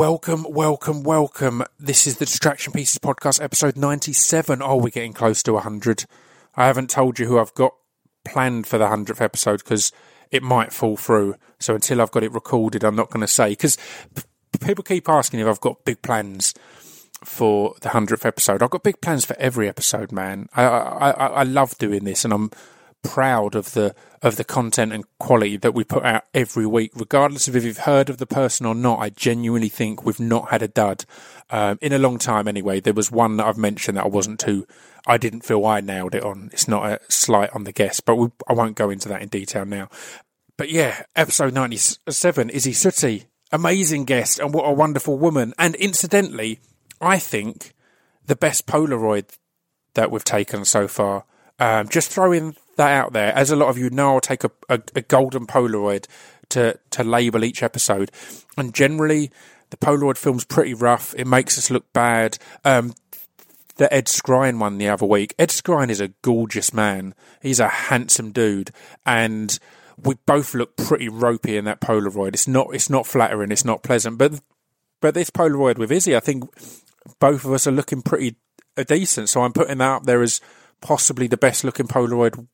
Welcome, welcome, welcome. This is the Distraction Pieces podcast, episode 97. Oh, we're getting close to 100. I haven't told you who I've got planned for the 100th episode because it might fall through. So until I've got it recorded, I'm not going to say. Because p- people keep asking if I've got big plans for the 100th episode. I've got big plans for every episode, man. I, I, I, I love doing this and I'm proud of the of the content and quality that we put out every week, regardless of if you've heard of the person or not. I genuinely think we've not had a dud um, in a long time. Anyway, there was one that I've mentioned that I wasn't too. I didn't feel I nailed it on. It's not a slight on the guest, but we, I won't go into that in detail now. But yeah, episode ninety-seven, Isy Suttie, amazing guest, and what a wonderful woman. And incidentally, I think the best Polaroid that we've taken so far. Um, just throwing that out there. As a lot of you know, I'll take a, a, a golden Polaroid to, to label each episode. And generally, the Polaroid film's pretty rough. It makes us look bad. Um, the Ed Skrein one the other week. Ed Skrein is a gorgeous man. He's a handsome dude, and we both look pretty ropey in that Polaroid. It's not it's not flattering. It's not pleasant. But but this Polaroid with Isy, I think both of us are looking pretty decent. So I'm putting that up there as possibly the best looking Polaroid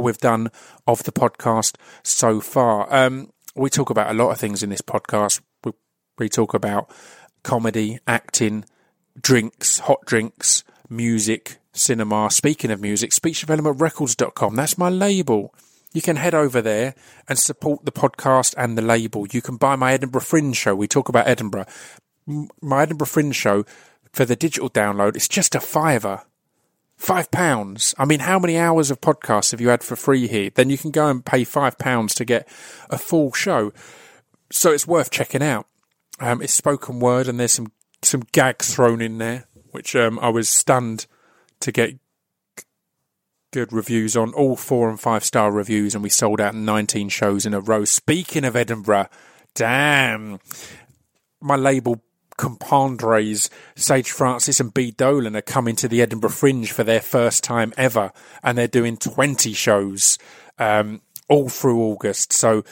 we've done of the podcast so far. Um, we talk about a lot of things in this podcast. We, we talk about comedy, acting, drinks, hot drinks, music, cinema. Speaking of music, speechdevelopmentrecords.com. That's my label. You can head over there and support the podcast and the label. You can buy my Edinburgh Fringe show. We talk about Edinburgh. My Edinburgh Fringe show for the digital download, it's just a fiver. Five pounds. I mean, how many hours of podcasts have you had for free here? Then you can go and pay five pounds to get a full show. So it's worth checking out. Um, it's spoken word, and there's some some gags thrown in there, which um, I was stunned to get good reviews on. All four and five star reviews, and we sold out 19 shows in a row. Speaking of Edinburgh, damn, my label compandres Sage Francis and B Dolan are coming to the Edinburgh Fringe for their first time ever, and they're doing 20 shows um, all through August. So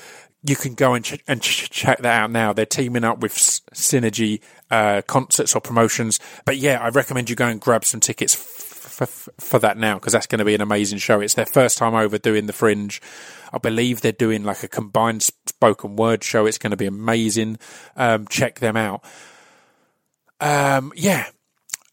you can go and, ch- and ch- check that out now. They're teaming up with S- Synergy uh, concerts or promotions. But yeah, I recommend you go and grab some tickets f- for that now because that's going to be an amazing show. It's their first time over doing the Fringe. I believe they're doing like a combined spoken word show. It's going to be amazing. Um, check them out. Um, yeah.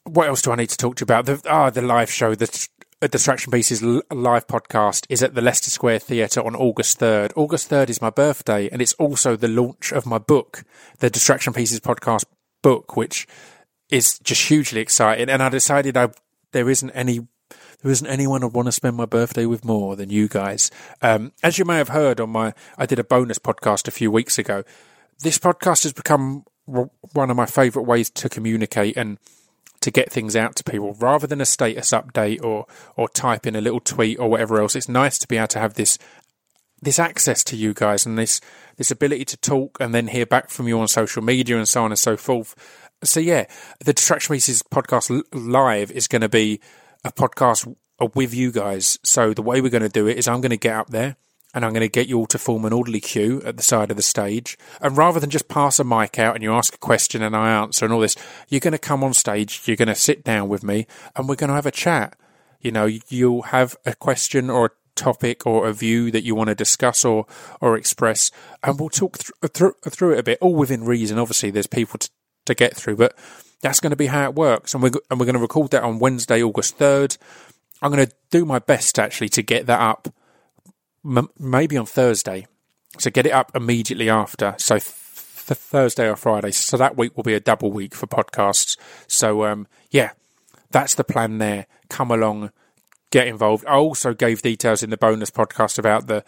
What else do I need to talk to you about? The ah, the live show, the Distraction Pieces live podcast is at the Leicester Square Theatre on August 3rd. August 3rd is my birthday, and it's also the launch of my book, the Distraction Pieces podcast book, which is just hugely exciting. And I decided I there isn't any there isn't anyone I'd want to spend my birthday with more than you guys. Um, as you may have heard on my, I did a bonus podcast a few weeks ago. This podcast has become one of my favourite ways to communicate and to get things out to people rather than a status update or or type in a little tweet or whatever else. It's nice to be able to have this this access to you guys and this this ability to talk and then hear back from you on social media and so on and so forth. So yeah, the Distraction Pieces podcast live is going to be a podcast with you guys. So the way we're going to do it is I'm going to get up there and I'm going to get you all to form an orderly queue at the side of the stage. And rather than just pass a mic out and you ask a question and I answer and all this, you're going to come on stage, you're going to sit down with me, and we're going to have a chat. You know, you'll have a question or a topic or a view that you want to discuss or or express, and we'll talk th- th- through it a bit, all within reason. Obviously, there's people to, to get through, but that's going to be how it works. And we're and we're going to record that on Wednesday, August third. I'm going to do my best actually to get that up m- maybe on Thursday. So get it up immediately after. So th- Thursday or Friday. So that week will be a double week for podcasts. So um, yeah, that's the plan there. Come along, get involved. I also gave details in the bonus podcast about the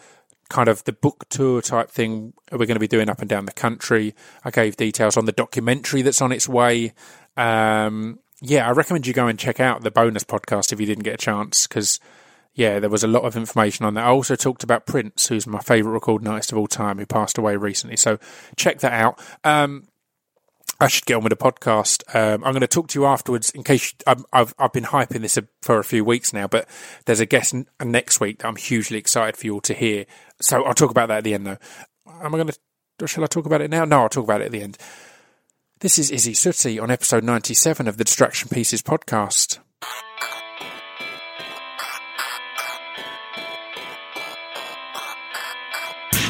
kind of the book tour type thing we're going to be doing up and down the country. I gave details on the documentary that's on its way. Um, yeah, I recommend you go and check out the bonus podcast if you didn't get a chance because yeah, there was a lot of information on that. I also talked about Prince, who's my favourite recording artist of all time, who passed away recently. So check that out. Um, I should get on with the podcast. Um, I'm going to talk to you afterwards in case you, I've, I've been hyping this for a few weeks now, but there's a guest next week that I'm hugely excited for you all to hear. So I'll talk about that at the end, though. Am I going to? Shall I talk about it now? No, I'll talk about it at the end. This is Isy Suttie on episode 97 of the Distraction Pieces podcast.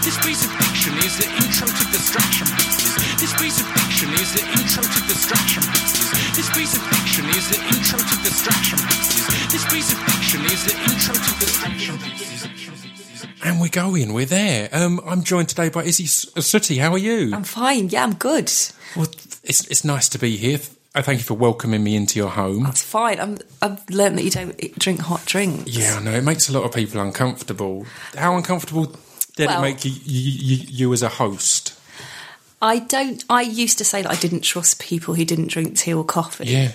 This piece of fiction is the intro to distraction pieces. This piece of fiction is the intro to distraction pieces. This piece of fiction is the intro to distraction pieces. This piece of fiction is the intro to distraction pieces. And we're going, we're there. Um, I'm joined today by Isy S- Suttie. How are you? I'm fine. Yeah, I'm good. well, it's, it's nice to be here. I thank you for welcoming me into your home. It's fine. I'm, I've learned that you don't drink hot drinks. Yeah, I know. It makes a lot of people uncomfortable. How uncomfortable did Well- it make you, you, you, as a host? I don't. I used to say that I didn't trust people who didn't drink tea or coffee. Yeah.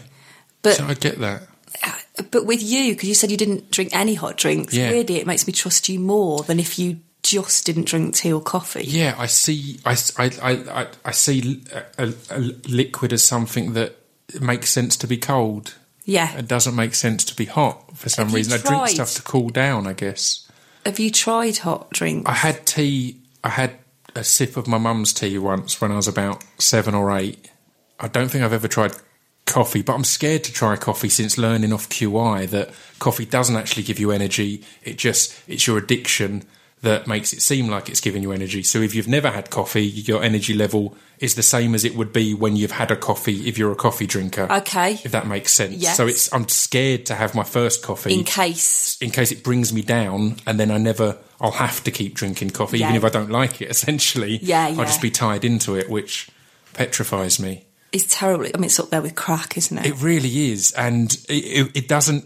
But So I get that. Uh, but with you, because you said you didn't drink any hot drinks, Yeah. weirdly, it makes me trust you more than if you just didn't drink tea or coffee. Yeah, I see. I, I, I, I- I see a, a, liquid as something that makes sense to be cold. Yeah. It doesn't make sense to be hot for some Have reason. I drink stuff to cool down. I guess Have you tried hot drinks? I had tea. I had a sip of my mum's tea once when I was about seven or eight. I don't think I've ever tried coffee, but I'm scared to try coffee since learning off QI that coffee doesn't actually give you energy. It just it's your addiction that makes it seem like it's giving you energy. So if you've never had coffee, your energy level is the same as it would be when you've had a coffee if you're a coffee drinker. Okay. If that makes sense. Yes. So it's I'm scared to have my first coffee in case. in case it brings me down and then I never I'll have to keep drinking coffee even if I don't like it essentially Yeah, yeah. I'll just be tied into it which petrifies me It's terrible. I mean, it's up there with crack, isn't it? it really is and it, it, it doesn't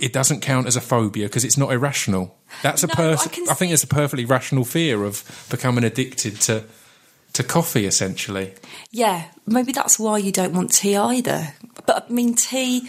it doesn't count as a phobia because it's not irrational that's a No, person I I think it's a perfectly rational fear of becoming addicted to to coffee essentially Yeah, maybe that's why you don't want tea either. But I mean, tea.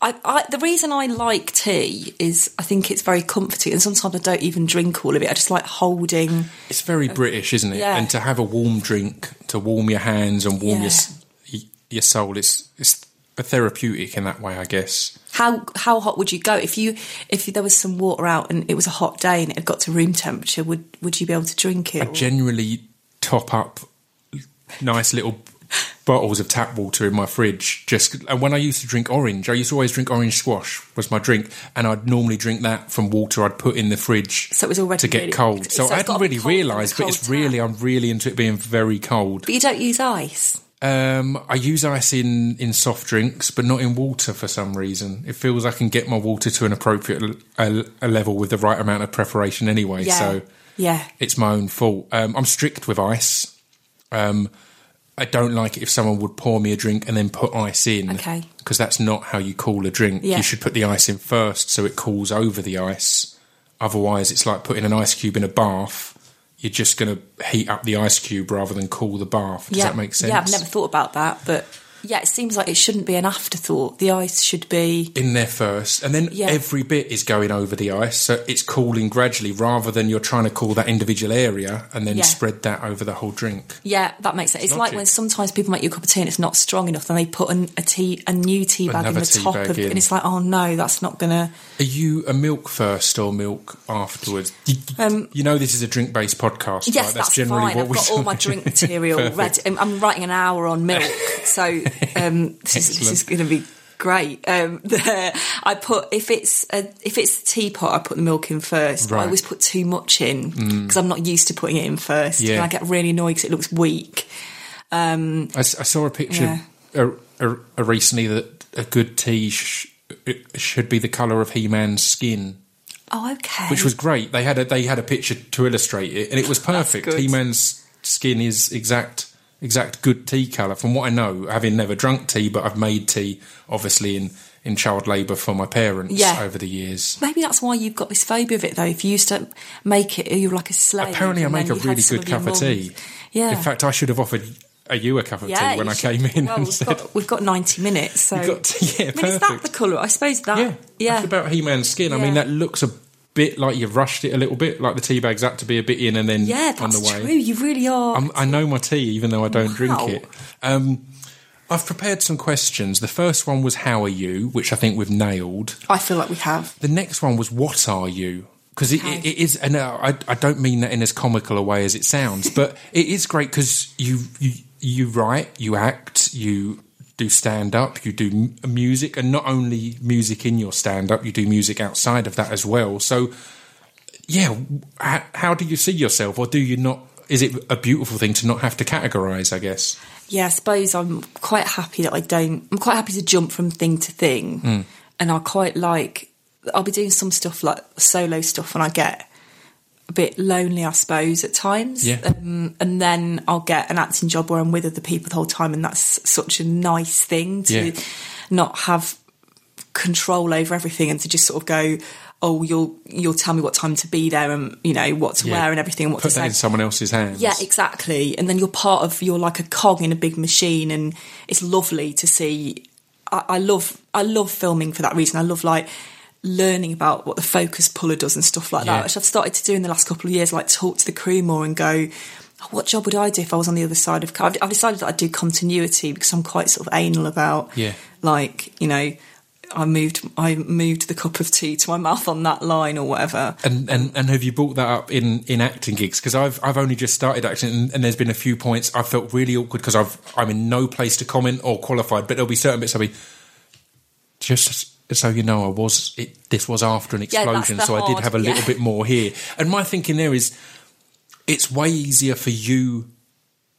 I, I, the reason I like tea is I think it's very comforting, and sometimes I don't even drink all of it. I just like holding. it's very British isn't it yeah. and to have a warm drink to warm your hands and warm your Yeah. s- y your soul it's it's therapeutic in that way I guess How how hot would you go if you if there was some water out and it was a hot day and it had got to room temperature? Would would you be able to drink it? I generally top up nice little bottles of tap water in my fridge. Just and when I used to drink orange, I used to always drink orange squash was my drink, and I'd normally drink that from water I'd put in the fridge. So it was already to get really- cold. so So, I hadn't really cold from the realised, but it's cold really. I'm really into it being very cold. but you don't use ice. Um, I use ice in, in soft drinks, but not in water for some reason. It feels I can get my water to an appropriate l- a, a level with the right amount of preparation anyway. Yeah, So yeah. it's my own fault. Um, I'm strict with ice. Um, I don't like it if someone would pour me a drink and then put ice in. Okay. Because that's not how you cool a drink. Yeah. You should put the ice in first so it cools over the ice. Otherwise, it's like putting an ice cube in a bath. You're just going to heat up the ice cube rather than cool the bath. Does yeah. that make sense? Yeah, I've never thought about that, but yeah, it seems like it shouldn't be an afterthought. The ice should be. in there first, and then Yeah. every bit is going over the ice, so it's cooling gradually rather than you're trying to cool that individual area and then Yeah. spread that over the whole drink. Yeah, that makes sense. It's, like when sometimes people make you a cup of tea and it's not strong enough, and they put an, a tea, a new tea bag in the top of it, and it's like, oh no, that's not gonna. Are you a milk first or milk afterwards? You, you know this is a drink based podcast, Um, Yes, right? that's, generally fine. what I've got all my drink material ready. I'm writing an hour on milk, so um, this, is, this is going to be great. Um, the, I put if it's a, if it's teapot, I put the milk in first. But I Mm. always put too much in because I'm not used to putting it in first, Yeah. and I get really annoyed because it looks weak. I saw a picture uh, uh, uh, recently that a good tea sh- should be the colour of He Man's skin. Oh, okay. which was great. They had a they had a picture to illustrate it, and it was perfect. He Man's skin is exact exact good tea colour. From what I know, having never drunk tea, but I've made tea, obviously in in child labour for my parents Yeah. over the years. Maybe that's why you've got this phobia of it, though. If you used to make it, you're like a slave. Apparently, I make a really good cup of tea. Yeah. In fact, I should have offered a you a cup of tea when I should- came in Well, and we've said, got, we've got 90 minutes, so. "You got? Yeah, I mean, is that the colour? I suppose that. yeah, Yeah. That's about He Man's skin. I mean, that looks a bit like you've rushed it a little bit, like the tea bag's had to be a bit in and then yeah, on that's the way. true. You really are. I'm, I know my tea, even though I don't Wow. drink it. Um, I've prepared some questions. The first one was "How are you?", which I think we've nailed. I feel like we have. The next one was "What are you?" Because it, Okay. it, it is, and uh, I, I don't mean that in as comical a way as it sounds, but it is great because you, you you write, you act, you do stand up, you do music, and not only music in your stand up, you do music outside of that as well. So, yeah, how, how do you see yourself, or do you not? Is it a beautiful thing to not have to categorize? I guess. Yeah, I suppose I'm quite happy that I don't. I'm quite happy to jump from thing to thing, Hmm. and I quite like. I'll be doing some stuff like solo stuff, and I get a bit lonely, I suppose, at times. Yeah. Um, and then I'll get an acting job where I'm with other people the whole time, and that's such a nice thing to Yeah. not have control over everything and to just sort of go. Oh, you'll you'll tell me what time to be there and you know what to Yeah. wear and everything and what Put to that say. in someone else's hands. Yeah, exactly. And then you're part of you're like a cog in a big machine, and it's lovely to see. I, I love I love filming for that reason. I love like learning about what the focus puller does and stuff like Yeah. that, which I've started to do in the last couple of years. Like talk to the crew more and go. "Oh, What job would I do if I was on the other side of? I've, I've decided that I'd do continuity because I'm quite sort of anal about, Yeah. like you know, I moved I moved the cup of tea to my mouth on that line or whatever. And, and and have you brought that up in, in acting gigs? Because I've I've only just started acting, and, and there's been a few points I felt really awkward because I've I'm in no place to comment or qualified, but there'll be certain bits I'll be just so you know I was it, this was after an explosion, the so I did have a little yeah. bit more here. And my thinking there is, it's way easier for you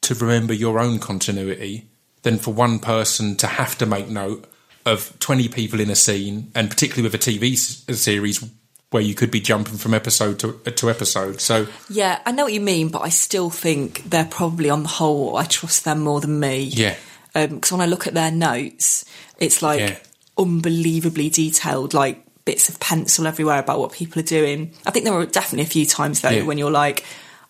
to remember your own continuity than for one person to have to make note of 20 people in a scene, and particularly with a TV series where you could be jumping from episode to, to episode. So, Yeah, I know what you mean, but I still think they're probably on the whole. I trust them more than me. Yeah. Um, because when I look at their notes, it's like Yeah. Unbelievably detailed, like bits of pencil everywhere about what people are doing. I think there were definitely a few times though Yeah. when you're like,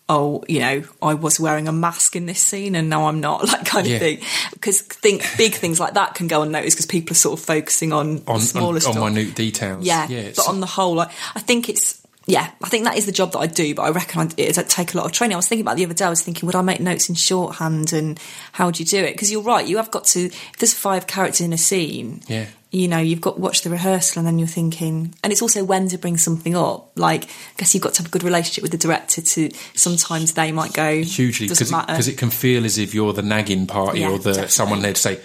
oh, you know, I was wearing a mask in this scene and now I'm not, like kind Yeah. of thing. Because think big things like that can go unnoticed because people are sort of focusing on, on, smaller on, stuff. on minute details. Yeah, yeah but on the whole, like, I think it's yeah, I think that is the job that I do. But I reckon I- it would take a lot of training. I was thinking about the other day. I was thinking, would I make notes in shorthand, and how would you do it? Because you're right, you have got to. If there's five characters in a scene, Yeah. You know, you've got to watch the rehearsal, and then you're thinking, and it's also when to bring something up. Like, I guess you've got to have a good relationship with the director. To sometimes they might go hugely because because it, can feel as if you're the nagging party Yeah, or the definitely. someone there to say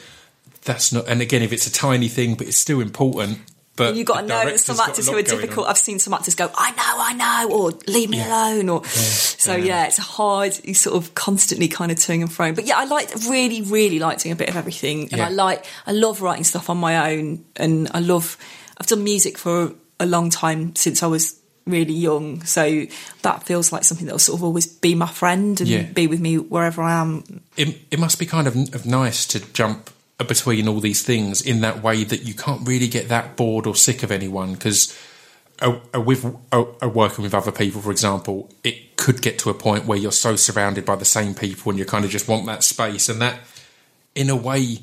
that's not. And again, if it's a tiny thing, but it's still important. But You've got to know some actors who are going on. difficult. I've seen some actors go, I know, I know, or leave me Yeah. alone, or so yeah. yeah. it's hard. You sort of constantly kind of toing and froing. But yeah, I like really, really like doing a bit of everything, and Yeah. I like, I love writing stuff on my own, and I love. I've done music for a long time since I was really young, so that feels like something that will sort of always be my friend and Yeah. be with me wherever I am. it, it must be kind of, of nice to jump between all these things in that way that you can't really get that bored or sick of anyone because with working with other people, for example, it could get to a point where you're so surrounded by the same people and you kind of just want that space and that, in a way.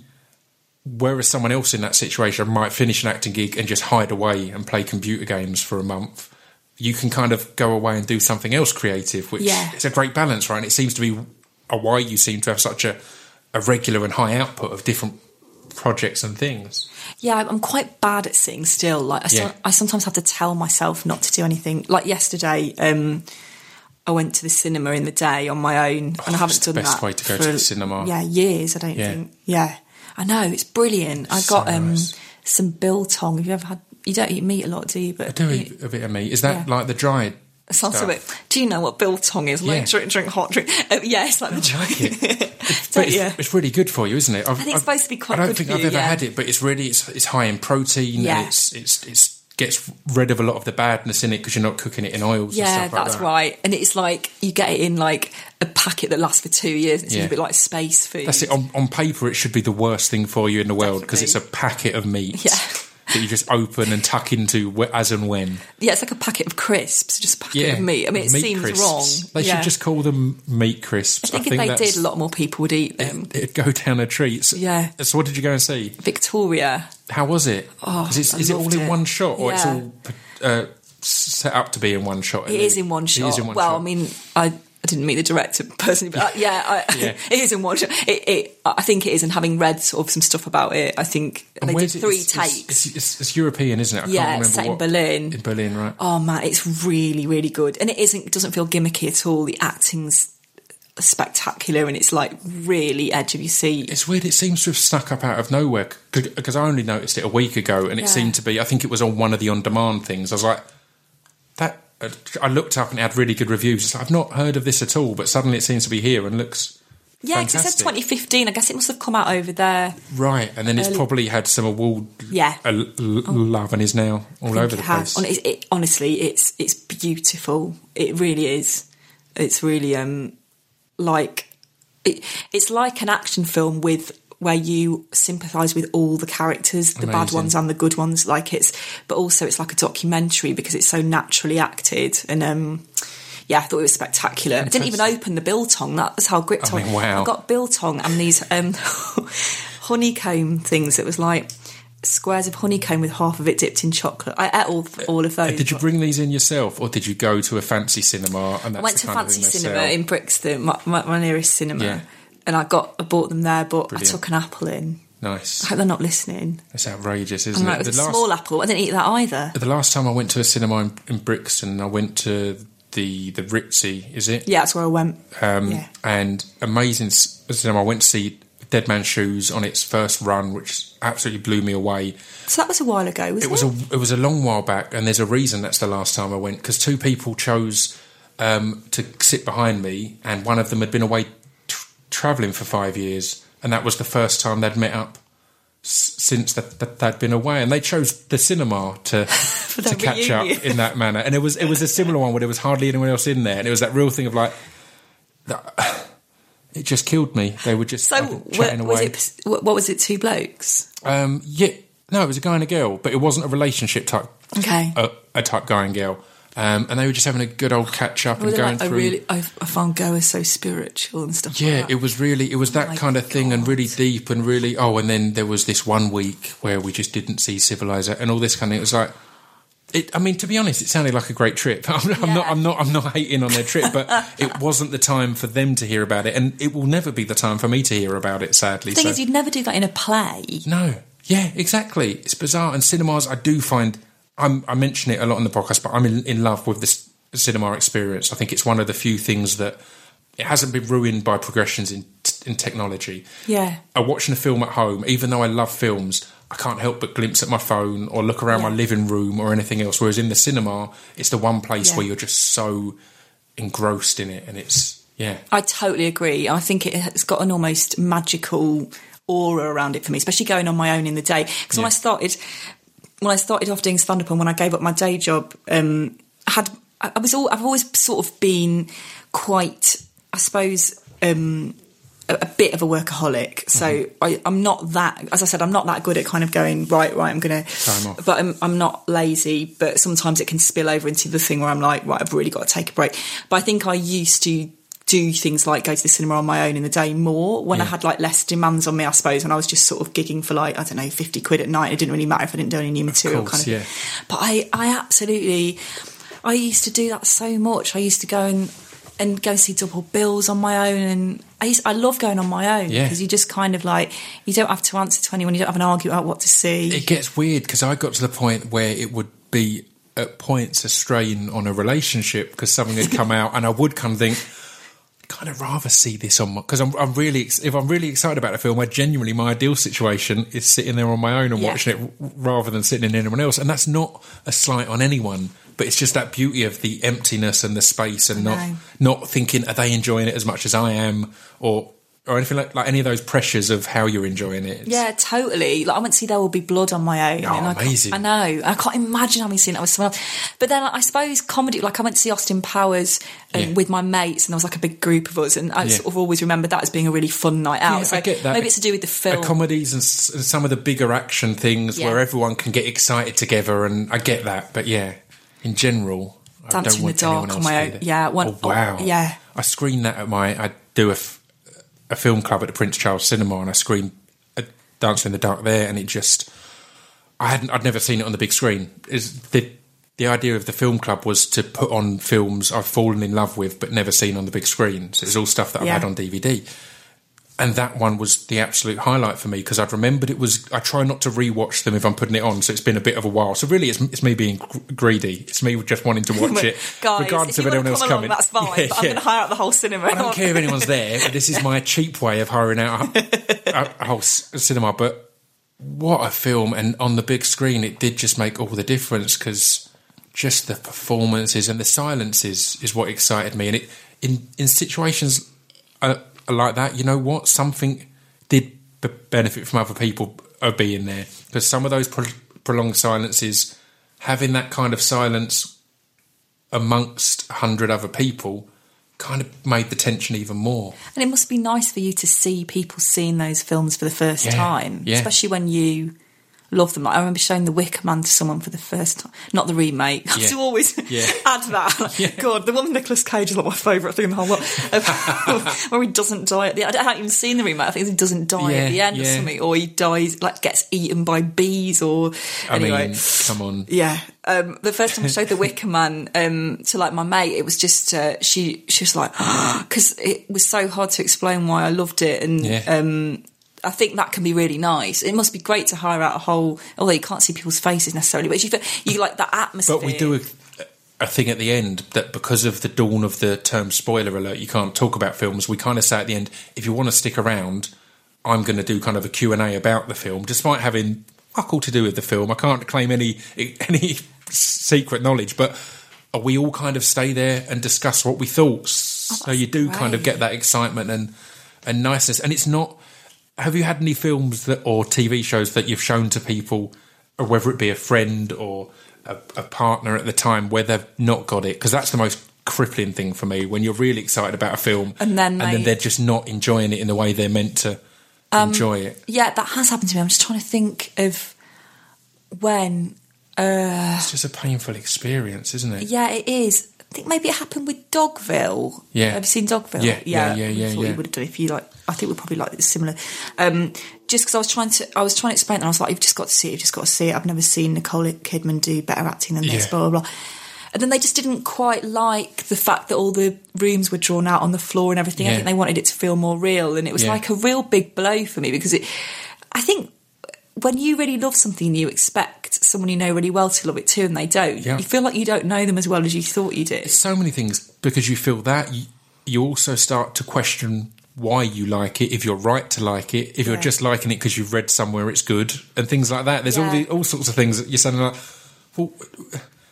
Whereas someone else in that situation might finish an acting gig and just hide away and play computer games for a month, you can kind of go away and do something else creative, which Yeah. is a great balance, right? And it seems to be a why you seem to have such a, a regular and high output of different projects and things. Yeah, I'm quite bad at sitting still. Like I, Yeah. so- I sometimes have to tell myself not to do anything. Like yesterday, um, I went to the cinema in the day on my own, and I haven't it's the done best that way to go for, to the cinema. Yeah, years. I don't Yeah. think. Yeah, I know it's brilliant. I So got um, nice. some biltong. Have you ever had? You don't eat meat a lot, do you? But I do eat a bit of meat. Is that Yeah. like the dried? Sounds a bit. Do you know what biltong is? Like Yeah. drink, drink hot drink. Uh, yeah, it's like the like drink. But Don't it's, you? it's really good for you, isn't it? I've, I think it's supposed to be quite I don't think I've you, ever yeah. had it, but it's really it's, it's high in protein Yeah. and it's it's it's gets rid of a lot of the badness in it because you're not cooking it in oils. and Yeah, stuff like that's that. right. And it's like you get it in like a packet that lasts for two years. It's Yeah. a bit like space food. That's it. On, on paper, it should be the worst thing for you in the world because it's a packet of meat Yeah. That you just open and tuck into as and when. Yeah, it's like a packet of crisps, just a packet Yeah, of meat. I mean, it seems crisps. wrong. They yeah. should just call them meat crisps. I think if they did, a lot more people would eat them. It'd go down a treat. So, Yeah. So what did you go and see? Victoria. How was it? Oh, 'Cause it's, I is it all in it. one shot, or it's all uh, set up to be in one shot? It is in one shot. It is in one well, shot. I mean, I, I didn't meet the director personally, but uh, yeah, I, Yeah. it is in one shot. It, it, I think it is, and having read sort of some stuff about it, I think And they did three It's- takes. It's, it's, it's European, isn't it? I Yeah, can't it's remember set in what- Berlin. In Berlin, right? Oh man, it's really, really good, and it isn't. Doesn't feel gimmicky at all. The acting's spectacular and it's like really edge of your seat. It's weird. It seems to have snuck up out of nowhere because I only noticed it a week ago, and it Yeah. seemed to be. I think it was on one of the on-demand things. I was like, that. I looked up and it had really good reviews. It's like, I've not heard of this at all, but suddenly it seems to be here and looks yeah, because it says 2015. I guess it must have come out over there. right. And then it's probably had some award Yeah. uh, l- l- love and is now all over the has. place. It- it- honestly, it's it's beautiful. It really is. It's really um like it, it's like an action film with where you sympathise with all the characters, the bad ones and the good ones. Like it's, but also it's like a documentary because it's so naturally acted and. um yeah, I thought it was spectacular. I didn't even open the biltong. That was how gripped I I mean, wow. I got biltong and these um, honeycomb things. It was like squares of honeycomb with half of it dipped in chocolate. I ate all all of those. Uh, Did you bring these in yourself, or did you go to a fancy cinema? And that's I went to of fancy cinema sell? in Brixton, my, my, my nearest cinema, Yeah. And I got I bought them there. But Brilliant. I took an apple in. Nice. I hope they're not listening. It's outrageous, isn't it? it was The last- small apple. I didn't eat that either. The last time I went to a cinema in, in Brixton, I went to the the Ritzy, is it? Yeah, that's where I went. Um, yeah. And amazing cinema. I went to see Dead Man's Shoes on its first run, which absolutely blew me away. So that was a while ago, wasn't It was a it was a long while back, and there's a reason that's the last time I went because two people chose um, to sit behind me, and one of them had been away tr- traveling for five years, and that was the first time they'd met up since that, they'd been away, and they chose the cinema to to catch up in that manner, and it was it was a similar one where there was hardly anyone else in there, and it was that real thing of like. that- It just killed me. They were just So chatting was away. it? What what was it? Two blokes. Um, yeah, no, it was a guy and a girl, but it wasn't a relationship type. Okay. A, a type guy and girl, um, and they were just having a good old catch up and going like, I through. really, I, I found Goa so spiritual and stuff. yeah, like that. it was really, it was that kind of thing, and really deep, and really. Oh, and then there was this one week where we just didn't see Civilizer, and all this kind of. It was like. It, I mean, to be honest, it sounded like a great trip. I'm, I'm not. I'm not. I'm not hating on their trip, but it wasn't the time for them to hear about it, and it will never be the time for me to hear about it. Sadly, The thing So- is, you'd never do that in a play. No. Yeah, exactly. It's bizarre. And cinemas, I do find, I'm, I mention it a lot on the podcast, but I'm in, in love with this cinema experience. I think it's one of the few things that it hasn't been ruined by progressions in, in technology. Yeah. I watching a film at home, even though I love films, I can't help but glimpse at my phone or look around my living room or anything else. Whereas in the cinema, it's the one place Yeah. where you're just so engrossed in it, and it's yeah, I totally agree. I think it has got an almost magical aura around it for me, especially going on my own in the day. Because when I started, when I started off doing stand up and when I gave up my day job, um, I had I was all I've always sort of been quite, I suppose. Um, a, a bit of a workaholic, so Mm-hmm. I, I'm not that. As I said, I'm not that good at kind of going right, right. I'm gonna, Time off. but I'm, I'm not lazy. But sometimes it can spill over into the thing where I'm like, right, I've really got to take a break. But I think I used to do things like go to the cinema on my own in the day more when I had like less demands on me, I suppose, when I was just sort of gigging for like I don't know fifty quid at night. It didn't really matter if I didn't do any new material, course, kind of. yeah. But I, I absolutely, I used to do that so much. I used to go and and go see double bills on my own, and I used, I love going on my own Yeah. because you just kind of like you don't have to answer to anyone. You don't have an argument about what to see. It gets weird because I got to the point where it would be at points a strain on a relationship because something had come out and I would kind of think, kind of rather see this on my because I'm, I'm really if I'm really excited about a film, I genuinely my ideal situation is sitting there on my own and Yeah. watching it rather than sitting in anyone else, and that's not a slight on anyone. But it's just that beauty of the emptiness and the space, and not not thinking are they enjoying it as much as I am, or or anything like, like any of those pressures of how you're enjoying it. Yeah, totally. Like I went to see There Will Be Blood on my own. Oh, and I amazing. I know. I can't imagine having seen that with someone else. But then I suppose comedy, like I went to see Austin Powers um, Yeah. with my mates and there was like a big group of us and I Yeah. sort of always remembered that as being a really fun night out. Yeah, so I get that. maybe it's to do with the film. Comedies and, s- and some of the bigger action things where everyone can get excited together, and I get that. But yeah, in general, I don't in want the Dark on my own. Yeah, one- oh, wow. oh, yeah. I screen that at my. I do a, a film club at the Prince Charles Cinema, and I screened a Dancer in the Dark there, and it just. I hadn't. I'd never seen it on the big screen. Is the the idea of the film club was to put on films I've fallen in love with but never seen on the big screen. So it's all stuff that I've Yeah. had on DVD and that one was the absolute highlight for me because I'd remembered it was. I try not to rewatch them if I'm putting it on, so it's been a bit of a while. So really, it's, it's me being gr- greedy. It's me just wanting to watch it, Guys, regardless of anyone else along, coming. that's fine. Yeah, but I'm going to hire out the whole cinema. I don't care if anyone's there, but this is my cheap way of hiring out a, a, a whole cinema. But what a film! And on the big screen, it did just make all the difference because just the performances and the silences is what excited me. And it in in situations uh, like that, you know what? Something did b- benefit from other people uh, being there because some of those pro- prolonged silences, having that kind of silence amongst a hundred other people kind of made the tension even more. And it must be nice for you to see people seeing those films for the first Yeah, time, yeah. especially when you love them. Like, I remember showing The Wicker Man to someone for the first time, not the remake. I have Yeah. to always Yeah. add that. Like, God, the one with Nicolas Cage is like my favourite thing in the whole lot. Where he doesn't die at the end. I haven't even seen the remake. I think he doesn't die Yeah, at the end or something, or he dies, like gets eaten by bees, or I anyway. mean, come on. Yeah. Um, the first time I showed the Wicker Man um, to like my mate, it was just uh, she she was like because it was so hard to explain why I loved it, and Yeah. um, I think that can be really nice. It must be great to hire out a whole, although you can't see people's faces necessarily, but you you like that atmosphere. But we do a, a thing at the end that because of the dawn of the term spoiler alert, you can't talk about films. We kind of say at the end, if you want to stick around, I'm going to do kind of a Q&A about the film, despite having fuck all to do with the film. I can't claim any any secret knowledge, but we all kind of stay there and discuss what we thought. Oh, so you do kind of get that excitement and and niceness. And it's not. Have you had any films that or TV shows that you've shown to people, or whether it be a friend or a, a partner at the time, where they've not got it? Because that's the most crippling thing for me when you're really excited about a film And then and they- then they're just not enjoying it in the way they're meant to Um, enjoy it. Yeah, that has happened to me. I'm just trying to think of when. Uh, It's just a painful experience, isn't it? yeah, it is. I think maybe it happened with Dogville. Yeah. Have you seen Dogville? Yeah, yeah, yeah, I yeah, thought yeah. you would have done if you like. I think we probably like it similar. Um, just because I was trying to, I was trying to explain, and I was like, "You've just got to see it. You've just got to see it." I've never seen Nicole Kidman do better acting than this. Yeah. Blah blah blah. And then they just didn't quite like the fact that all the rooms were drawn out on the floor and everything. I think they wanted it to feel more real, and it was Yeah. like a real big blow for me because it. I think when you really love something, you expect someone you know really well to love it too, and they don't. Yeah. You feel like you don't know them as well as you thought you did. so many things because you feel that you, you also start to question why you like it if you're right to like it if you're Yeah. just liking it because you've read somewhere it's good and things like that there's all Yeah. the all sorts of things that you're saying like well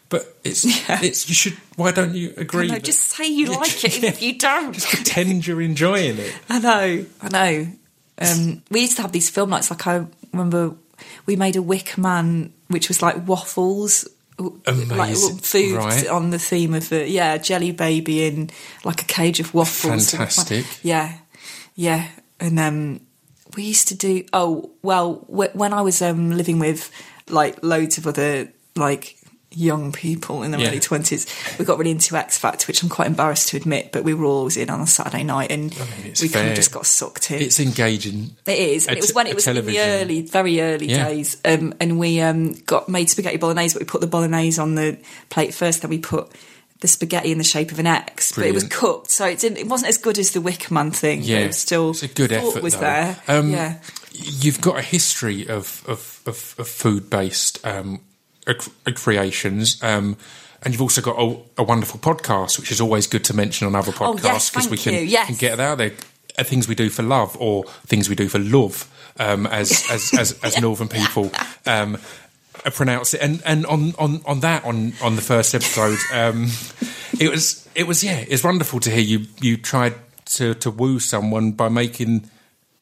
but it's it's you should why don't you agree that- just say you like it if you don't. just pretend you're enjoying it I know, I know. Um, we used to have these film nights. Like I remember, we made a Wicker Man, which was like waffles, w- like Amazing. food Right. on the theme of the yeah jelly baby in like a cage of waffles. Fantastic. Yeah, yeah. And um, we used to do. Oh well, when I was um, living with like loads of other like young people in their Yeah. early twenties, we got really into X Factor, which I'm quite embarrassed to admit, but we were always in on a Saturday night, and mean, it's we kind of just got sucked in. it's engaging It is. And it was when it was in the early, very early Yeah. days. Um, and we um, got made spaghetti bolognese, but we put the bolognese on the plate first. Then we put the spaghetti in the shape of an X, but it was cooked, so it didn't. It wasn't as good as the Wickerman thing. but yeah it was still it's a good effort Was though. there? Um, yeah. you've got a history of of, of, of food based um, creations. Um, and you've also got a, a wonderful podcast, which is always good to mention on other Oh, podcasts yes, we can, yes. can get it out there. Things we do for love, or things we do for love, um, as as as, as northern people um, pronounce it. And and on, on, on that on, on the first episode, um, it was it was yeah, it's wonderful to hear you you tried to, to woo someone by making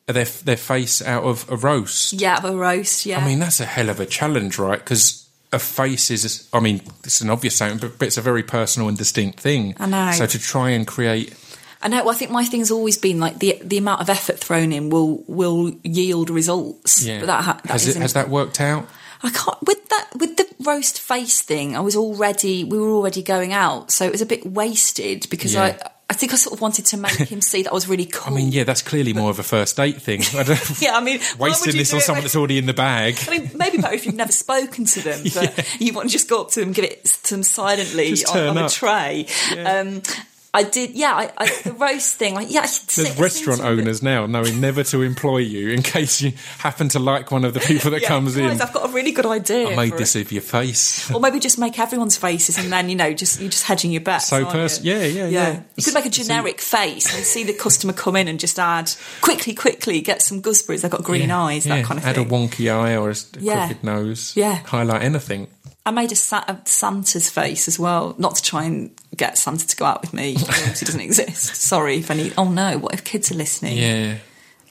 their their face out of a roast. Yeah, of a roast. Yeah. I mean, that's a hell of a challenge, right? Because a face is, I mean, it's an obvious statement, but, but it's a very personal and distinct thing. I know. So to try and create, I know. Well, I think my thing's always been like the the amount of effort thrown in will will yield results. yeah, But that, ha- that has, it, has that worked out? I can't with that with the roast face thing. I was already we were already going out, so it was a bit wasted because Yeah. I I think I sort of wanted to make him see that I was really cool. I mean, yeah, that's clearly more of a first date thing. I don't, Yeah, I mean, wasting this on someone when- that's already in the bag. I mean, maybe better if you've never spoken to them, but you want to just go up to them, give it to them silently on, on a tray. Um, I did, yeah. I, I, the roast thing, like, yeah. There's restaurant owners now knowing never to employ you in case you happen to like one of the people that Yeah, comes guys, in. I've got a really good idea. I made this it. of your face. Or maybe just make everyone's faces, and then you know, just you're just hedging your bets. So aren't pers- you? yeah, yeah, yeah. You could make a generic face and see the customer come in and just add quickly, quickly get some gooseberries. They've got green Yeah, eyes, yeah. that kind of Add thing. a wonky eye or a Yeah. crooked nose. Yeah. Highlight anything. I made a, Sa- a Santa's face as well, not to try and get Santa to go out with me. He doesn't exist. Sorry if any. Oh no, what if kids are listening? Yeah.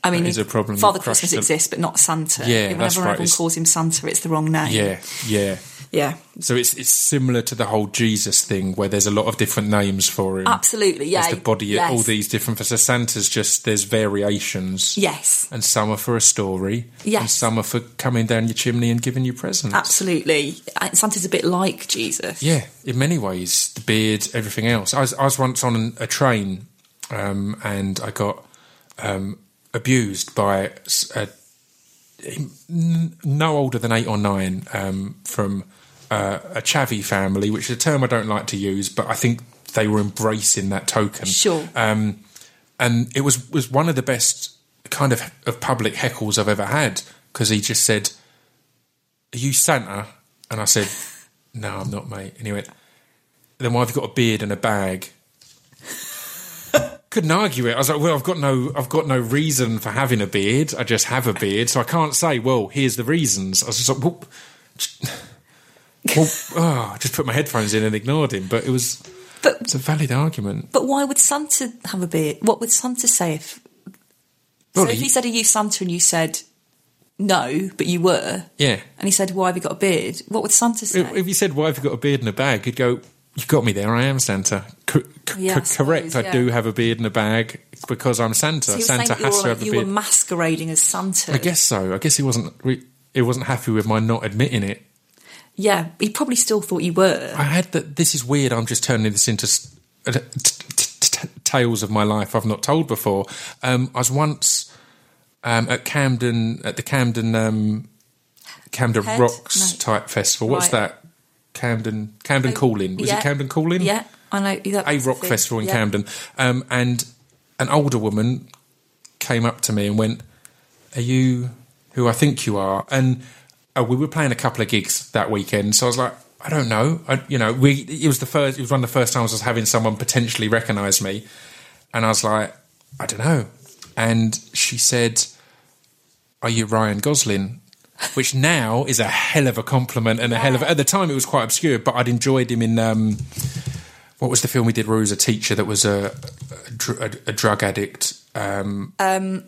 I mean, is a problem. Father Christmas the- exists, but not Santa. Yeah, Whenever that's right. everyone calls him Santa, it's the wrong name. Yeah, yeah. Yeah, So it's it's similar to the whole Jesus thing where there's a lot of different names for him. absolutely. Yeah, There's the body, yes. all these different. So Santa's just there's variations. Yes, And some are for a story. Yes. And some are for coming down your chimney and giving you presents. absolutely. Santa's a bit like Jesus. Yeah, in many ways, the beard, everything else. I was, I was once on a train, um, and I got um, abused by a, no older than eight or nine um, from uh, a chavvy family, which is a term I don't like to use, but I think they were embracing that token. Sure. Um, and it was was one of the best kind of of public heckles I've ever had because he just said, "Are you Santa?" And I said, "No, I'm not, mate." And he went, "Then why have you got a beard and a bag?" Couldn't argue it. I was like, "Well, I've got no, I've got no reason for having a beard. I just have a beard, so I can't say, well, here's the reasons." I was just like, "Well." Well, oh, I just put my headphones in and ignored him, but it was But it's a valid argument. but why would Santa have a beard? What would Santa say if? Well, so if he- he said, "Are you Santa?" and you said, "No," but you were, Yeah, and he said, "Why have you got a beard?" What would Santa say? If if you said, "Why have you got a beard and a bag?" he'd go, "You got me there. I am Santa." C- c- Yeah, I c- correct. suppose, I do have a beard and a bag because I'm Santa. So Santa has you, to have a you beard. were masquerading as Santa. I guess so. I guess he wasn't. Re- he wasn't happy with my not admitting it. Yeah, he probably still thought you were. I had that. This is weird. I'm just turning this into uh, t- t- t- tales of my life I've not told before. Um, I was once um, at Camden at the Camden um, Camden Head? Rocks No. type festival. What's Right. that? Camden Camden Calling. Was Yeah. it Camden Calling? Yeah, I know. that a rock festival in Yeah. Camden, um, and an older woman came up to me and went, "Are you who I think you are?" And uh, we were playing a couple of gigs that weekend, so I was like, "I don't know." I, you know, we it was the first. It was one of the first times I was having someone potentially recognise me, and I was like, "I don't know." And she said, "Are you Ryan Gosling?" Which now is a hell of a compliment and a hell of. At the time, it was quite obscure, but I'd enjoyed him in. Um, what was the film we did where he was a teacher that was a a, a, a drug addict? Um,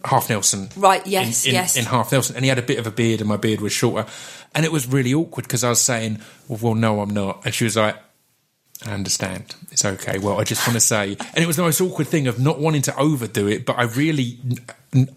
Half Nelson. Right, yes, in, in, yes. In Half Nelson, and he had a bit of a beard, and my beard was shorter, and it was really awkward because I was saying, well, "Well, no, I'm not," and she was like. I understand. It's okay. Well, I just want to say, and it was the most awkward thing of not wanting to overdo it, but I really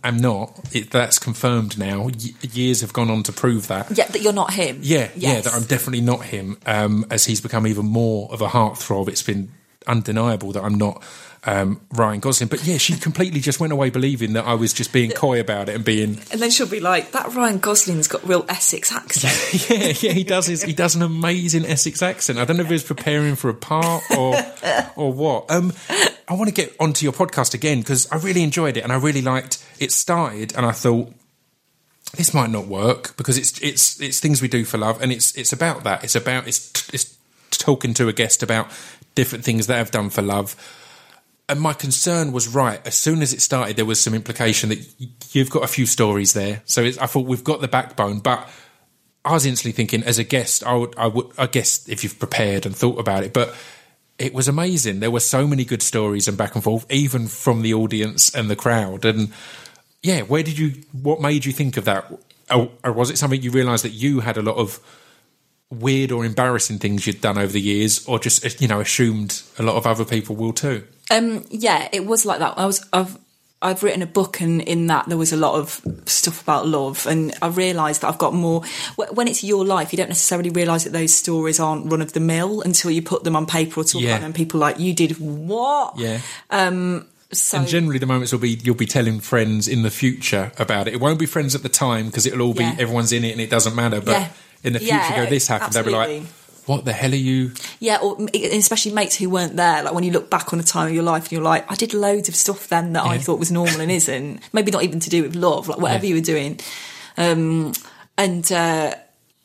am not. It, that's confirmed now. Y- years have gone on to prove that. Yeah, that you're not him. Yeah, yeah, that I'm definitely not him. Um, as he's become even more of a heartthrob, it's been undeniable that I'm not um, Ryan Gosling. But yeah, she completely just went away believing that I was just being coy about it and being And then she'll be like, "That Ryan Gosling's got real Essex accent." yeah, yeah. He does his he does an amazing Essex accent. I don't know if he was preparing for a part or or what. Um, I want to get onto your podcast again because I really enjoyed it and I really liked. It started and I thought this might not work because it's it's it's things we do for love and it's it's about that. It's about it's it's talking to a guest about different things they have done for love. And my concern was right. As soon as it started, there was some implication that you've got a few stories there. So I thought we've got the backbone, but I was instantly thinking, as a guest, I would, I would, I guess if you've prepared and thought about it, but it was amazing. There were so many good stories and back and forth, even from the audience and the crowd. And yeah, where did you? What made you think of that? Or, or was it something you realised that you had a lot of weird or embarrassing things you'd done over the years, or just you know assumed a lot of other people will too? Um, yeah, it was like that. I was, I've, I've written a book, and in that there was a lot of stuff about love, and I realised that I've got more. When it's your life, you don't necessarily realise that those stories aren't run of the mill until you put them on paper or talk Yeah. about them. People like you did what? Yeah. So And generally, the moments will be you'll be telling friends in the future about it. It won't be friends at the time because it'll all be Yeah. everyone's in it and it doesn't matter. But Yeah. In the future, Yeah, go this happened. They'll be like, what the hell are you? Yeah, or especially mates who weren't there. Like when you look back on a time of your life and you're like, I did loads of stuff then that I thought was normal and isn't. Maybe not even to do with love, like whatever Yeah. you were doing. Um, and uh,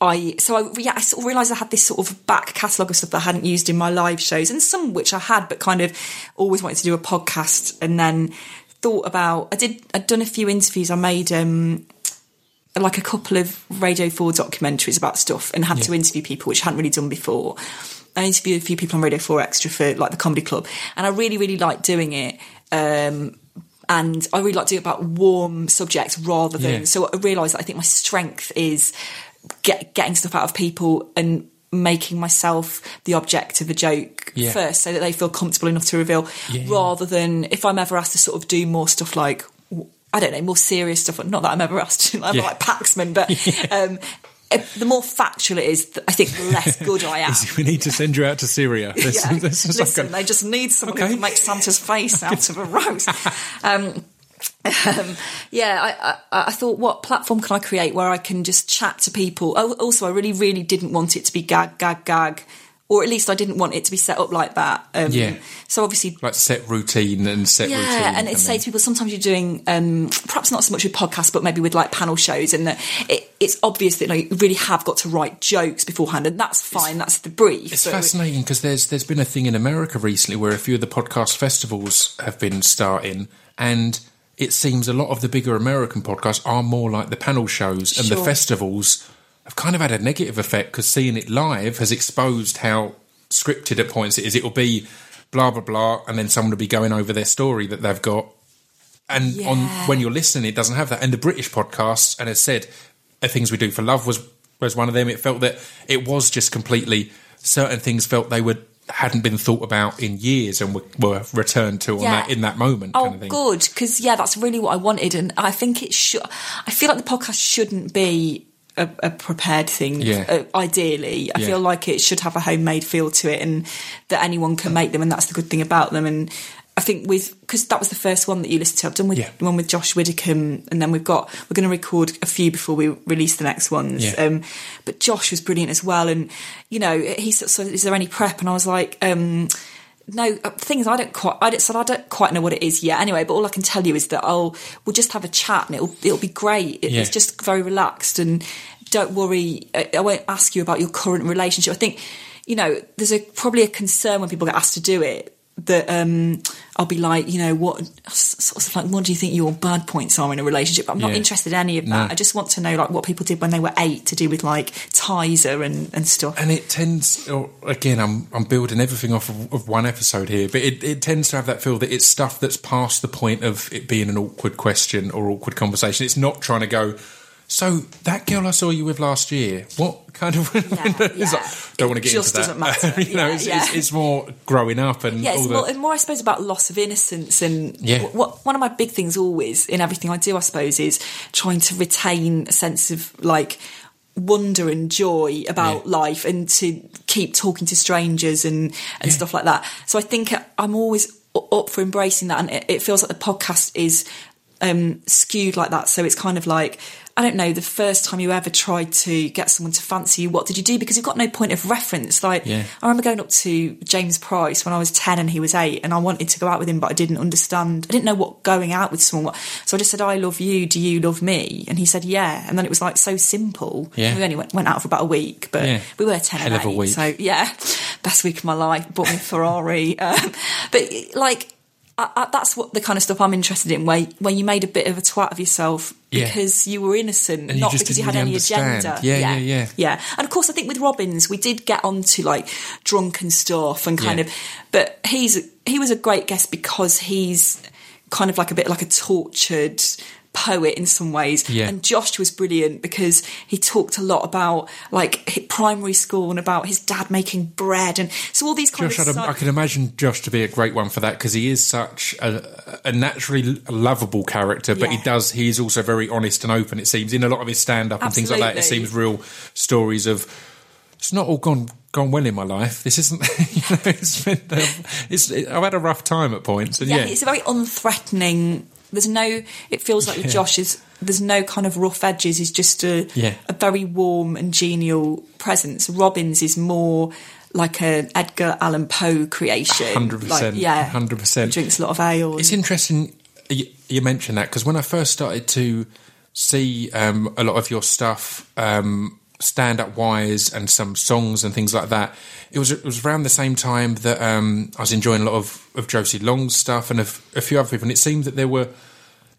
I, so I, yeah, I sort of realised I had this sort of back catalogue of stuff that I hadn't used in my live shows, and some which I had, but kind of always wanted to do a podcast, and then thought about. I did. I'd done a few interviews. I made. Um, like a couple of Radio 4 documentaries about stuff and had to interview people, which I hadn't really done before. I interviewed a few people on Radio 4 Extra for like the comedy club, and I really, really liked doing it. Um, and I really like doing it about warm subjects rather than. Yeah. So I realised that I think my strength is get, getting stuff out of people and making myself the object of a joke Yeah. first so that they feel comfortable enough to reveal Yeah. rather than if I'm ever asked to sort of do more stuff like I don't know more serious stuff not that I'm ever asked to like, Yeah. like Paxman but um, if- the more factual it is I think the less good I am we need to send you out to Syria. This, yeah. this is Listen, like a- they just need someone Okay. who can make Santa's face out of a rose. Um, um, yeah, I, I, I thought, what platform can I create where I can just chat to people? Oh, also, I really, really didn't want it to be gag, gag, gag, or at least I didn't want it to be set up like that. Um, Yeah. So obviously, like set routine and set routine. yeah, and it's say to people sometimes you're doing um, perhaps not so much with podcasts, but maybe with like panel shows, and that it, it's obvious that like, you really have got to write jokes beforehand, and that's fine. that's the brief. It's fascinating because there's there's been a thing in America recently where a few of the podcast festivals have been starting, and it seems a lot of the bigger American podcasts are more like the panel shows, and the festivals have kind of had a negative effect because seeing it live has exposed how scripted at points it is. It will be blah blah blah, and then someone will be going over their story that they've got, and on when you're listening, it doesn't have that. And the British podcasts, and as said, uh, things we do for love was was one of them. It felt that it was just completely certain things felt they would hadn't been thought about in years and were, were returned to on Yeah. that in that moment. Oh, kind of thing. good, because yeah, that's really what I wanted, and I think it should. I feel like the podcast shouldn't be a, a prepared thing. Yeah. Uh, ideally, I Yeah. feel like it should have a homemade feel to it, and that anyone can make them, and that's the good thing about them. And I think with because that was the first one that you listened to. I've done with Yeah. one with Josh Widdicombe, and then we've got we're going to record a few before we release the next ones. Yeah. Um, but Josh was brilliant as well, and you know he said, "So is there any prep?" And I was like. Um, no, uh, the thing is, I don't quite. I don't, so I don't quite know what it is yet. Anyway, but all I can tell you is that I'll we'll just have a chat and it'll it'll be great. It, Yeah. It's just very relaxed and don't worry. I, I won't ask you about your current relationship. I think you know there's a probably a concern when people get asked to do it that um, I'll be like, you know, what sort of like, what do you think your bad points are in a relationship? I'm not Yeah. interested in any of that. No. I just want to know like what people did when they were eight to do with like Tizer and and stuff. and it tends or again i'm i'm building everything off of, of one episode here but it, it tends to have that feel that it's stuff that's past the point of it being an awkward question or awkward conversation it's not trying to go so that girl i saw you with last year what kind of Yeah, like, yeah. don't want to get just into that doesn't matter. you know Yeah, it's. It's, it's more growing up and Yeah, it's the more, more, I suppose, about loss of innocence. And Yeah. wh- what, one of my big things always in everything I do, I suppose, is trying to retain a sense of like wonder and joy about life and to keep talking to strangers and, and stuff like that. So I think I'm always up for embracing that. And it, it feels like the podcast is um, skewed like that. So it's kind of like, I don't know, the first time you ever tried to get someone to fancy you, what did you do? Because you've got no point of reference. Like, Yeah. I remember going up to James Price when I was 10 and he was 8 and I wanted to go out with him but I didn't understand I didn't know what going out with someone was. so I just said I love you do you love me and he said yeah and then it was like so simple Yeah. we only went, went out for about a week but Yeah. we were 10 Hell and of a 8 week. so yeah best week of my life bought me a Ferrari um, but like I, I, that's what the kind of stuff I'm interested in where where you made a bit of a twat of yourself Yeah. because you were innocent And not because you had really any understand. agenda Yeah, yeah, yeah. yeah. And of course, I think with Robbins, we did get onto like drunken stuff and kind Yeah. of, but he's he was a great guest because he's kind of like a bit like a tortured poet in some ways. Yeah. And Josh was brilliant because he talked a lot about like primary school and about his dad making bread and so all these kind Josh, of. I can imagine Josh to be a great one for that because he is such a, a naturally lovable character, but he does. He is also very honest and open. It seems in a lot of his stand up and things like that. It seems real stories of. It's not all gone gone well in my life. This isn't. You know, it's been. Um, it's. I've had a rough time at points, and yeah, yeah, it's a very unthreatening there's no. It feels like Yeah. Josh is there's no kind of rough edges. He's just a Yeah. a very warm and genial presence. Robbins is more like an Edgar Allan Poe creation. 100%, Like, yeah, 100%. Drinks a lot of ale. It's interesting you, you mentioned that because when I first started to see um, a lot of your stuff, um, stand up wise, and some songs and things like that, it was it was around the same time that um, I was enjoying a lot of, of Josie Long's stuff and a few other people, and it seemed that there were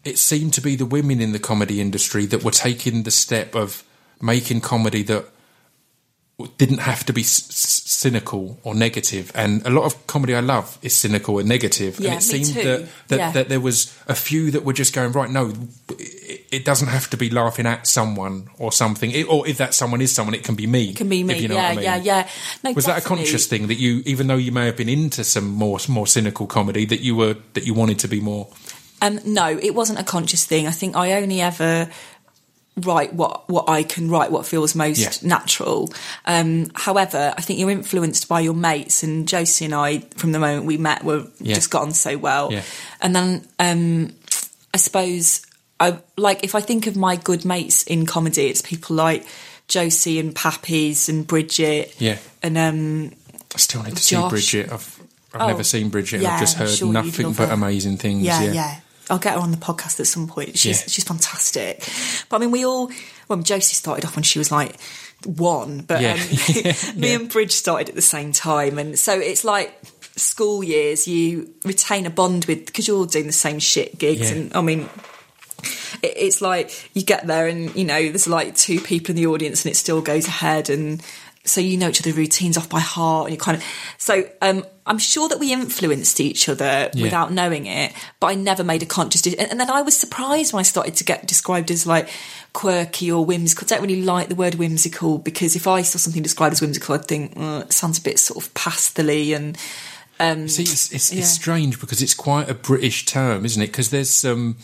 it seemed to be the women in the comedy industry that were taking the step of making comedy that didn't have to be s- cynical or negative and a lot of comedy I love is cynical and negative Yeah, and it me seemed too. that that, Yeah. that there was a few that were just going right no it, it doesn't have to be laughing at someone or something it, or if that someone is someone it can be me It can be me. you know yeah, what I mean. yeah, yeah. No, was that a conscious thing that you even though you may have been into some more more cynical comedy that you were that you wanted to be more Um, no, it wasn't a conscious thing. I think I only ever write what what I can write, what feels most Yeah. natural. Um, however, I think you're influenced by your mates, and Josie and I, from the moment we met, were Yeah. just got on so well. Yeah. And then um, I suppose I like if I think of my good mates in comedy, it's people like Josie and Pappies and Bridget. Yeah. And um, I still need to Josh. see Bridget I've I've Oh, never seen Bridget I've just heard sure nothing but her. amazing things yeah, yeah. I'll get her on the podcast at some point. She's Yeah. she's fantastic. But I mean, we all. Well, Josie started off when she was like one, but Yeah. um, me and Bridge started at the same time, and so it's like school years. You retain a bond with because you're all doing the same shit gigs, Yeah. and I mean. It's like you get there and you know there's like two people in the audience and it still goes ahead and so you know each other's routines off by heart and you kind of so um, I'm sure that we influenced each other Yeah. without knowing it, but I never made a conscious decision. And, then I was surprised when I started to get described as like quirky or whimsical. I don't really like the word whimsical because if I saw something described as whimsical, I'd think it sounds a bit sort of pastely and See, it's, it's, Yeah. it's strange because it's quite a British term, isn't it? Because there's um,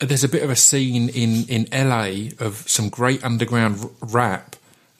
there's a bit of a scene in, in LA of some great underground rap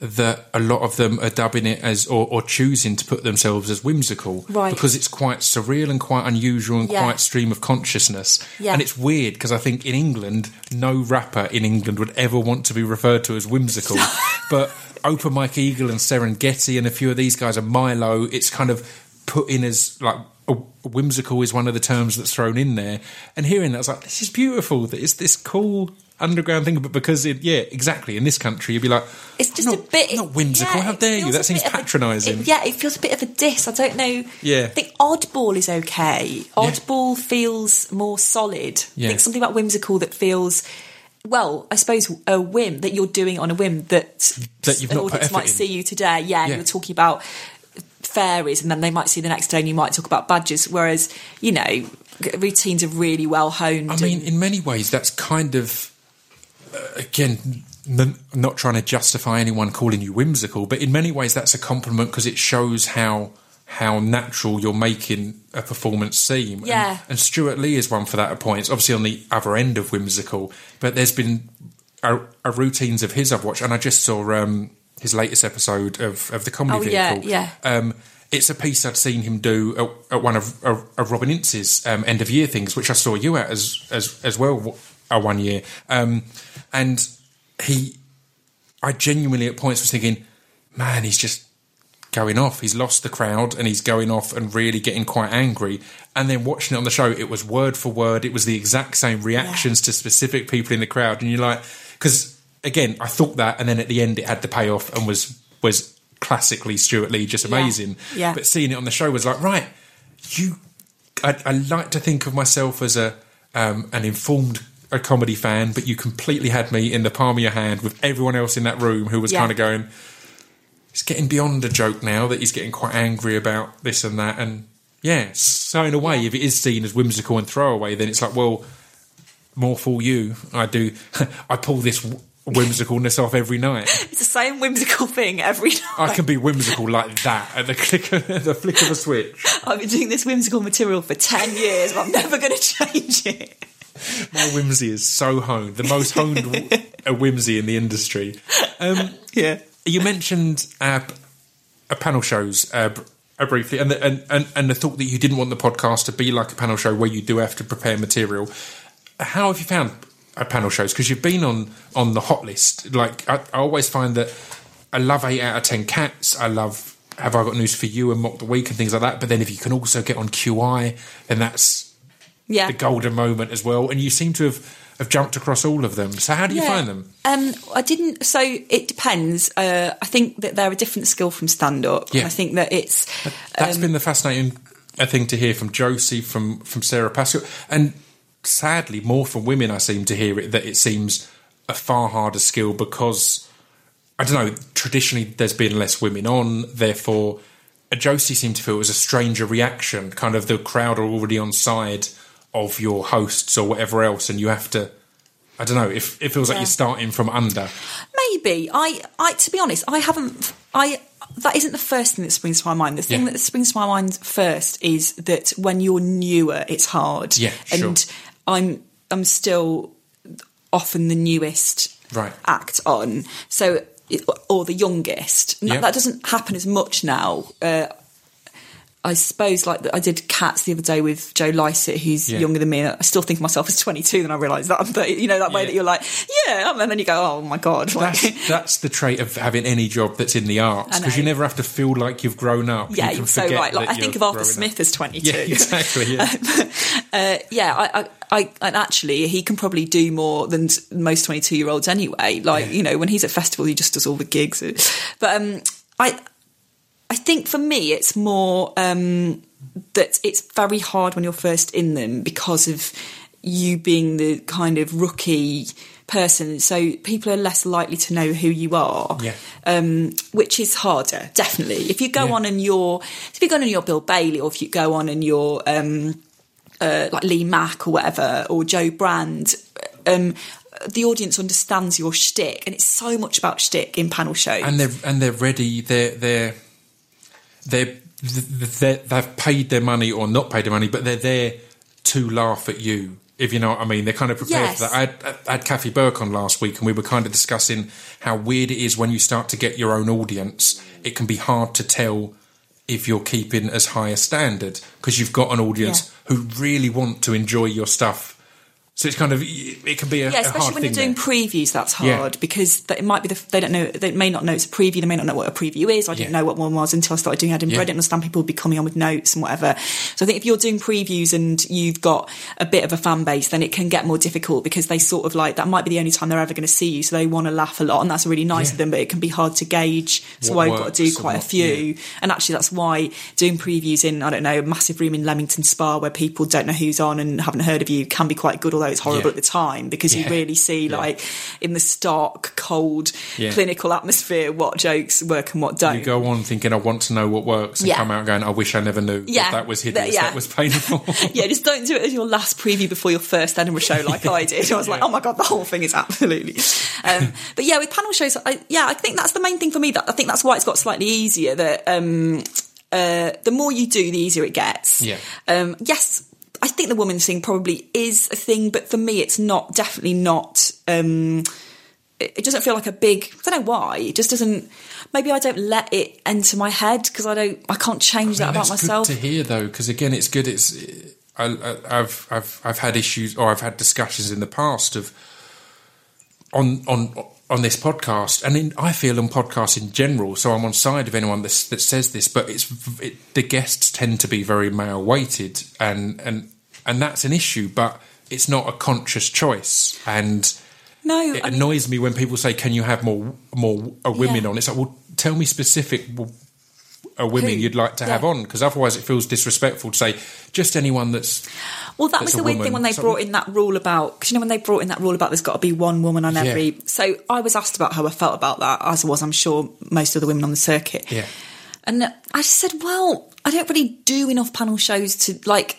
that a lot of them are dubbing it as or, or choosing to put themselves as whimsical Right. because it's quite surreal and quite unusual and Yeah. quite stream of consciousness. Yeah. And it's weird because I think in England, no rapper in England would ever want to be referred to as whimsical. but Open Mike Eagle and Serengeti and a few of these guys are Milo. It's kind of put in as like a, whimsical is one of the terms that's thrown in there. And hearing that, I was like, this is beautiful. That it's this cool underground thing. But because it, yeah, exactly. In this country, you'd be like, it's just not, a bit not whimsical. yeah, How dare you? That seems bit of a- patronising. yeah, it feels a bit of a diss. I don't know. Yeah. I think oddball is okay. Oddball feels more solid. Yeah. I think something about whimsical that feels. Well, I suppose a whim that you're doing on a whim that, That you've an audience might in. see you today. Yeah, Yeah. you're talking about fairies, and then they might see the next day, and you might talk about badgers. Whereas, you know, routines are really well honed. I mean, and- in many ways, that's kind of again not trying to justify anyone calling you whimsical, but in many ways, that's a compliment because it shows how how natural you're making a performance seem. And- Yeah. and, Stewart Lee is one for that at points. Obviously, on the other end of whimsical, but there's been a, a routines of his I've watched, and I just saw um, his latest episode of of the comedy Oh, yeah, vehicle. yeah. Um, it's a piece I'd seen him do at, at one of, of, of Robin Ince's um, end of year things, which I saw you at as as as well uh, one year. Um, and he, I genuinely at points was thinking, man, he's just going off. He's lost the crowd and he's going off and really getting quite angry. And then watching it on the show, it was word for word. It was the exact same reactions to specific people in the crowd, and you're like, because again, I thought that, and then at the end, it had the payoff and was was classically Stewart Lee, just Yeah. amazing. Yeah. But seeing it on the show was like, right, you. I, I like to think of myself as a um, an informed a comedy fan, but you completely had me in the palm of your hand with everyone else in that room who was Yeah. kind of going. it's getting beyond a joke now that he's getting quite angry about this and that, and yeah. So in a way, if it is seen as whimsical and throwaway, then it's like, well, more for you. I do. I pull this whimsicalness off every night. it's the same whimsical thing every night. I can be whimsical like that at the click, of, the flick of a switch. I've been doing this whimsical material for 10 years, but I'm never going to change it. My whimsy is so honed, the most honed w- a whimsy in the industry. Um, Yeah. you mentioned uh, uh, panel shows uh, uh, briefly, and the, and, and and the thought that you didn't want the podcast to be like a panel show where you do have to prepare material. How have you found uh, panel shows? Because you've been on on the hot list. Like I, I always find that I love eight out of ten cats. I love have I got news for you and mock the week and things like that. But then if you can also get on QI, then that's Yeah. the golden moment as well. And you seem to have have jumped across all of them. So how do you Yeah. find them? Um, I didn't. So it depends. Uh, I think that they're a different skill from stand up. Yeah. I think that it's. That's um, been the fascinating uh, thing to hear from Josie, from from Sara Pascoe, and sadly more from women. I seem to hear it that it seems a far harder skill because I don't know. Traditionally, there's been less women on, therefore. uh, Josie seemed to feel it was a stranger reaction. Kind of the crowd are already on side of your hosts or whatever else, and you have to. I don't know. If it feels like you're starting from under. Maybe I, I to be honest, I haven't. I that isn't the first thing that springs to my mind. The thing Yeah. that springs to my mind first is that when you're newer, it's hard. Yeah, sure. and I'm I'm still often the newest Right. act on. So or the youngest. Yeah. That doesn't happen as much now. Uh, I suppose like I did Cats the other day with Joe Lycett, who's Yeah. younger than me. I still think of myself as 22, then I realise that. But you know that way Yeah. that you're like, yeah, and then you go, oh my god, like, That's that's the trait of having any job that's in the arts because you never have to feel like you've grown up. yeah, you can you're so right. Like I think of Arthur Smith up. as 22. Yeah, exactly. Yeah. uh, yeah, I, I, I, and actually, he can probably do more than most twenty-two-year-olds anyway. Like, Yeah. you know, when he's at festival, he just does all the gigs. But um, I, I think for me, it's more um, that it's very hard when you're first in them because of you being the kind of rookie person. So people are less likely to know who you are Yeah. um, which is harder, definitely. If you go Yeah. on and you're, if you go on and you're Bill Bailey, or if you go on and you're um, uh, like Lee Mack or whatever, or Jo Brand, um, the audience understands your shtick, and it's so much about shtick in panel shows. and they're and they're ready. They're they're they're, they're they've paid their money or not paid their money, but they're there to laugh at you. If you know what I mean, they're kind of prepared Yes. for that. I had, I had Kathy Burke on last week, and we were kind of discussing how weird it is when you start to get your own audience. It can be hard to tell if you're keeping as high a standard because you've got an audience who really want to enjoy your stuff. So it's kind of it can be a, yeah, especially when you're doing there. previews, that's Yeah. hard because it might be the, they don't know they may not know it's a preview, they may not know what a preview is. I didn't Yeah. know what one was until I started doing Edinburgh. Yeah. I didn't understand people would be coming on with notes and whatever. So I think if you're doing previews and you've got a bit of a fan base, then it can get more difficult because they sort of like that might be the only time they're ever going to see you, so they want to laugh a lot, and that's really nice Yeah. of them. But it can be hard to gauge. So What I've got to do and quite a few, yeah. and actually that's why doing previews in I don't know a massive room in Leamington Spa where people don't know who's on and haven't heard of you can be quite good, although it's horrible Yeah. at the time because you really see Yeah. like in the stark, cold, Yeah. clinical atmosphere what jokes work and what don't. You go on thinking, I want to know what works, and Yeah. come out going, I wish I never knew Yeah. that, was hideous, That- yeah. that was painful. yeah, just don't do it as your last preview before your first Edinburgh show, like I did. I was like, Yeah. oh my god, the whole thing is absolutely. Um, but yeah, with panel shows, I, yeah, I think that's the main thing for me. That I think that's why it's got slightly easier. That um, uh, the more you do, the easier it gets. Yeah. Um, yes, I think the woman thing probably is a thing, but for me, it's not. Definitely not. Um, it it doesn't feel like a big. I don't know why. It just doesn't. Maybe I don't let it enter my head because I don't. I can't change that about myself. good to hear though, because again, it's good. It's I, I, I've I've I've had issues or I've had discussions in the past of on on on this podcast, and in, I feel on podcasts in general. So I'm on side of anyone that that says this, but it's it, the guests tend to be very male weighted, and and and that's an issue, but it's not a conscious choice, and no, it I mean- annoys me when people say, "Can you have more more uh, women Yeah. on?" It's like, well, tell me specific uh, women Who? you'd like to have on, because otherwise it feels disrespectful to say just anyone that's. Well, that that's was the weird woman. thing when they brought in that rule about because you know when they brought in that rule about there's got to be one woman on Yeah. every. So I was asked about how I felt about that, as was I'm sure most of the women on the circuit. Yeah. And I just said, well, I don't really do enough panel shows to like.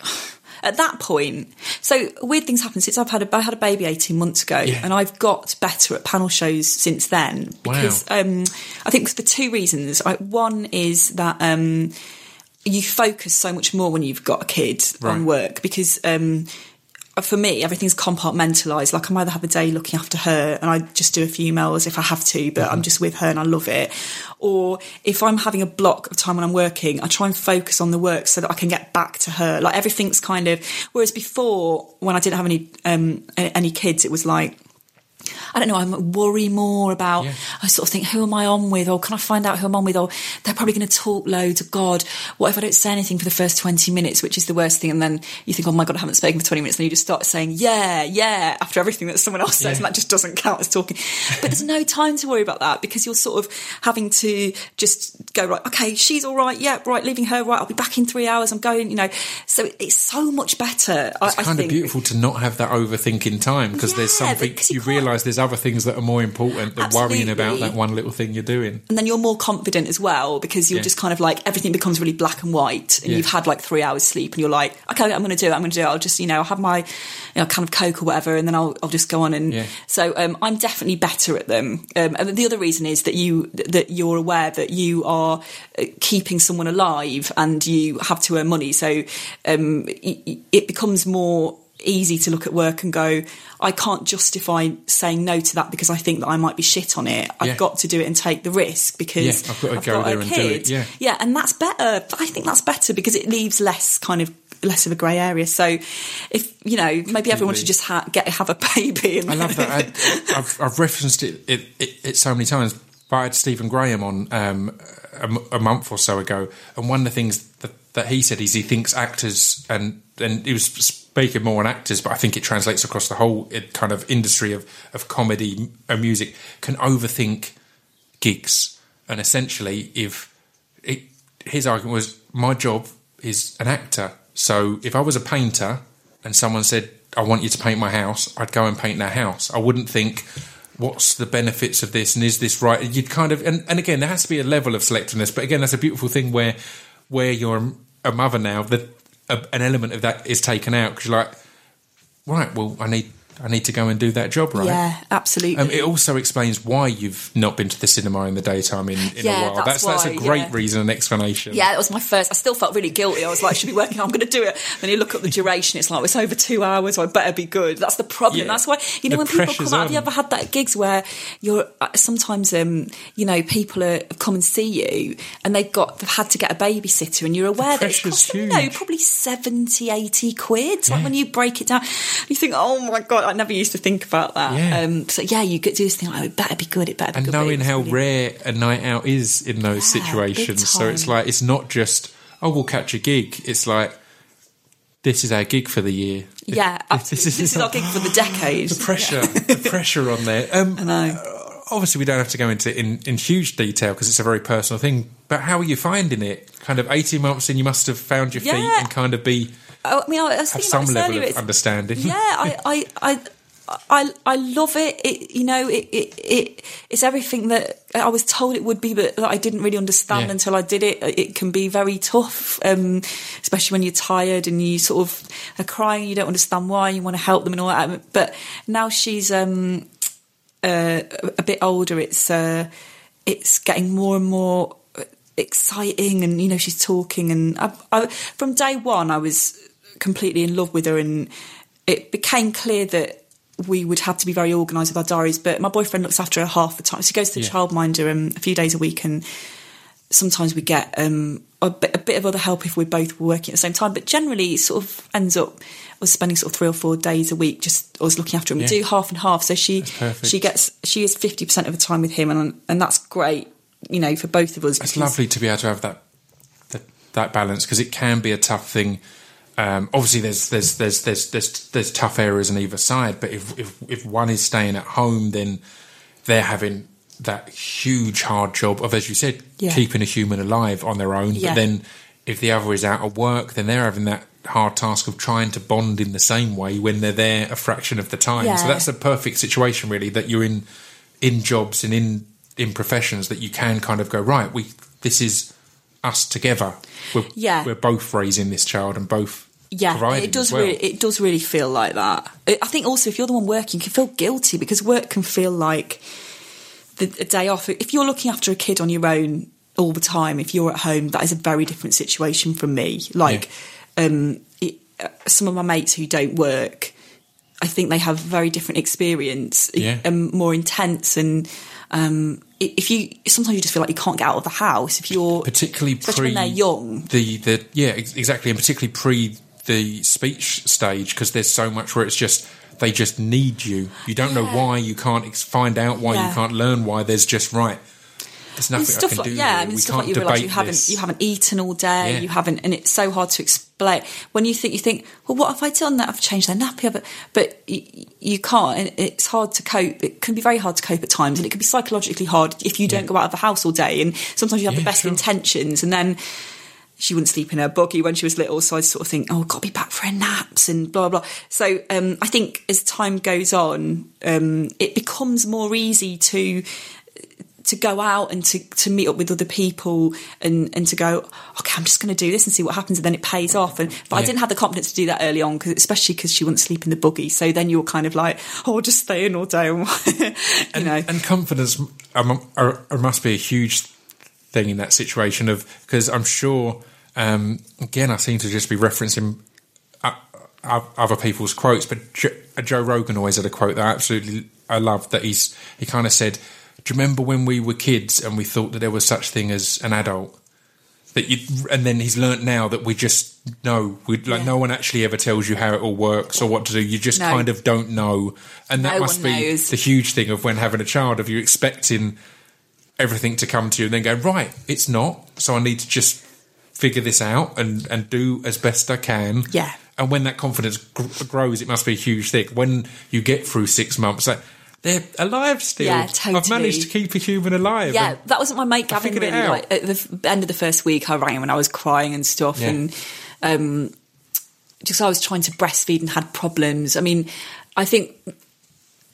At that point, so weird things happen since I've had a I had a baby eighteen months ago, Yeah. and I've got better at panel shows since then because um, I think for two reasons. I, one is that um, you focus so much more when you've got a kid Right. on work because um, for me, everything's compartmentalized. Like I'm either have a day looking after her and I just do a few emails if I have to, but I'm just with her and I love it. Or if I'm having a block of time when I'm working, I try and focus on the work so that I can get back to her. Like everything's kind of, whereas before when I didn't have any, um, any kids, it was like, I don't know, I worry more about, Yeah. I sort of think, who am I on with? Or can I find out who I'm on with? Or they're probably going to talk loads. Or God, what if I don't say anything for the first 20 minutes, which is the worst thing? And then you think, oh my God, I haven't spoken for 20 minutes. And then you just start saying, yeah, yeah, after everything that someone else says. Yeah. And that just doesn't count as talking. But there's no time to worry about that because you're sort of having to just go, right, okay, she's all right. Yeah, right, leaving her, right. I'll be back in three hours. I'm going, you know. So it's so much better. I, It's I kind think. of beautiful to not have that overthinking time because there's something you you, can't- realise there's other things that are more important than worrying about that one little thing you're doing. and then you're more confident as well because you're Yeah. just kind of like everything becomes really black and white and Yeah. you've had like three hours sleep and you're like okay i'm going to do it i'm going to do it i'll just you know I'll have my you know kind of coke or whatever and then i'll, I'll just go on and Yeah. so um, i'm definitely better at them um, and the other reason is that you that you're aware that you are uh, keeping someone alive and you have to earn money so um, it, it becomes more easy to look at work and go i can't justify saying no to that because i think that i might be shit on it i've Yeah. got to do it and take the risk because Yeah, I've got to I've go got there and do it, yeah. yeah, and that's better. I think that's better because it leaves less kind of less of a grey area. So, if you know, maybe everyone should just ha- get have a baby. And I love that. I, I've, I've referenced it, it, it, it so many times. But I had Stephen Graham on um, a, a month or so ago, and one of the things that, that he said is he thinks actors and and he was speaking more on actors, but I think it translates across the whole uh, kind of industry of of comedy and music can overthink gigs, and essentially, if it, his argument was my job is an actor, so if I was a painter and someone said I want you to paint my house, I'd go and paint their house. I wouldn't think what's the benefits of this and is this right? You'd kind of and, and again there has to be a level of selectiveness, but again that's a beautiful thing where where you're a mother now that a, an element of that is taken out because you're like right, well I need I need to go and do that job, right? yeah, absolutely. Um, it also explains why you've not been to the cinema in the daytime in, in Yeah, a while. that's That's that's, a great yeah. reason and explanation. yeah, that was my first. I still felt really guilty. I was like, I should be working. I'm going to do it. Then you look at the duration. It's like it's over two hours. So I better be good. That's the problem. Yeah. That's why you know The when people come out. Have you ever had that at gigs where you're uh, sometimes um, you know people are come and see you and they've got they've had to get a babysitter and you're aware that it's pressure's cost them, you know probably 70, 80 quid. Like when you break it down, you think, oh my god, I never used to think about that. Yeah. Um, so yeah, you get do this thing. Oh, it better be good. It better be and good. knowing how rare a night out is in those Yeah, situations. So it's like it's not just oh we'll catch a gig. It's like this is our gig for the year. Yeah, This absolutely. is- this is our gig for the decade. The pressure, the pressure on there. Um, I know. obviously, we don't have to go into in, in huge detail because it's a very personal thing. But how are you finding it? Kind of eighteen months in, you must have found your feet and kind of be I mean, I was have some level earlier. of understanding. Yeah, I, I, I, I, I love it. it you know, it, it, it, it's everything that I was told it would be, but that I didn't really understand Yeah. until I did it. It can be very tough, um, especially when you're tired and you sort of are crying. You don't understand why. You want to help them and all that. But now she's um, uh, a bit older. It's uh, it's getting more and more exciting, and you know, she's talking. And I, I, from day one, I was completely in love with her, and it became clear that we would have to be very organised with our diaries. But my boyfriend looks after her half the time. So he goes to the Yeah. childminder um, a few days a week, and sometimes we get um, a, bit, a bit of other help if we're both working at the same time. But generally, it sort of ends up us spending sort of three or four days a week just us looking after him. Yeah. We do half and half. So she she gets she is fifty percent of the time with him, and and that's great. You know, for both of us. It's lovely to be able to have that that, that balance because it can be a tough thing. Um, obviously, there's there's there's there's there's there's tough areas on either side, but if if if one is staying at home, then they're having that huge hard job of, as you said, Yeah. keeping a human alive on their own. Yeah. But then, if the other is out of work, then they're having that hard task of trying to bond in the same way when they're there a fraction of the time. So that's a perfect situation, really, that you're in in jobs and in in professions that you can kind of go right. We this is us together. We're, Yeah. we're both raising this child and both Yeah, it does well. really. It does really feel like that. I think also if you're the one working, you can feel guilty because work can feel like the a day off. If you're looking after a kid on your own all the time, if you're at home, that is a very different situation from me. Like, um, it, uh, some of my mates who don't work, I think they have a very different experience, Yeah. um, more intense, and um, if you sometimes you just feel like you can't get out of the house if you're particularly pre when they're young. the the yeah ex- exactly and particularly pre the speech stage because there's so much where it's just they just need you you don't know why you can't ex- find out why you can't learn why there's just right there's nothing I stuff can like do yeah. I mean we stuff can't like you realise you haven't this. you haven't eaten all day, Yeah. you haven't, and it's so hard to explain. When you think you think, well, what have I done? That I've changed their nappy, but but you, you can't, and it's hard to cope. It can be very hard to cope at times, and it can be psychologically hard if you don't Yeah. go out of the house all day. And sometimes you have Yeah, the best sure. intentions, and then. She wouldn't sleep in her buggy when she was little, so I sort of think, oh, I've got to be back for her naps and blah blah. So um, I think as time goes on, um, it becomes more easy to to go out and to, to meet up with other people and, and to go, okay, I'm just going to do this and see what happens, and then it pays off. And but I didn't have the confidence to do that early on, 'cause- especially because she wouldn't sleep in the buggy. So then you're kind of like, oh, I'll just stay in all day, and, you and, know. and confidence um, are, are, must be a huge thing in that situation of because I'm sure um, again I seem to just be referencing uh, uh, other people's quotes, but Joe Rogan always had a quote that I absolutely I love that he's he kind of said, "Do you remember when we were kids and we thought that there was such thing as an adult?" That you, and then he's learnt now that we just know, we like Yeah. no one actually ever tells you how it all works or what to do. You just No. kind of don't know, and that No must be knows. the huge thing of when having a child of you expecting everything to come to you and then go right it's not so i need to just figure this out and and do as best i can Yeah. and when that confidence gr- grows it must be a huge thing when you get through six months like they're alive still Yeah, totally. i've managed to keep a human alive Yeah, that wasn't my mate Gavin. Really, like at the end of the first week, I rang him when I was crying and stuff, Yeah. and um, just I was trying to breastfeed and had problems. I mean, I think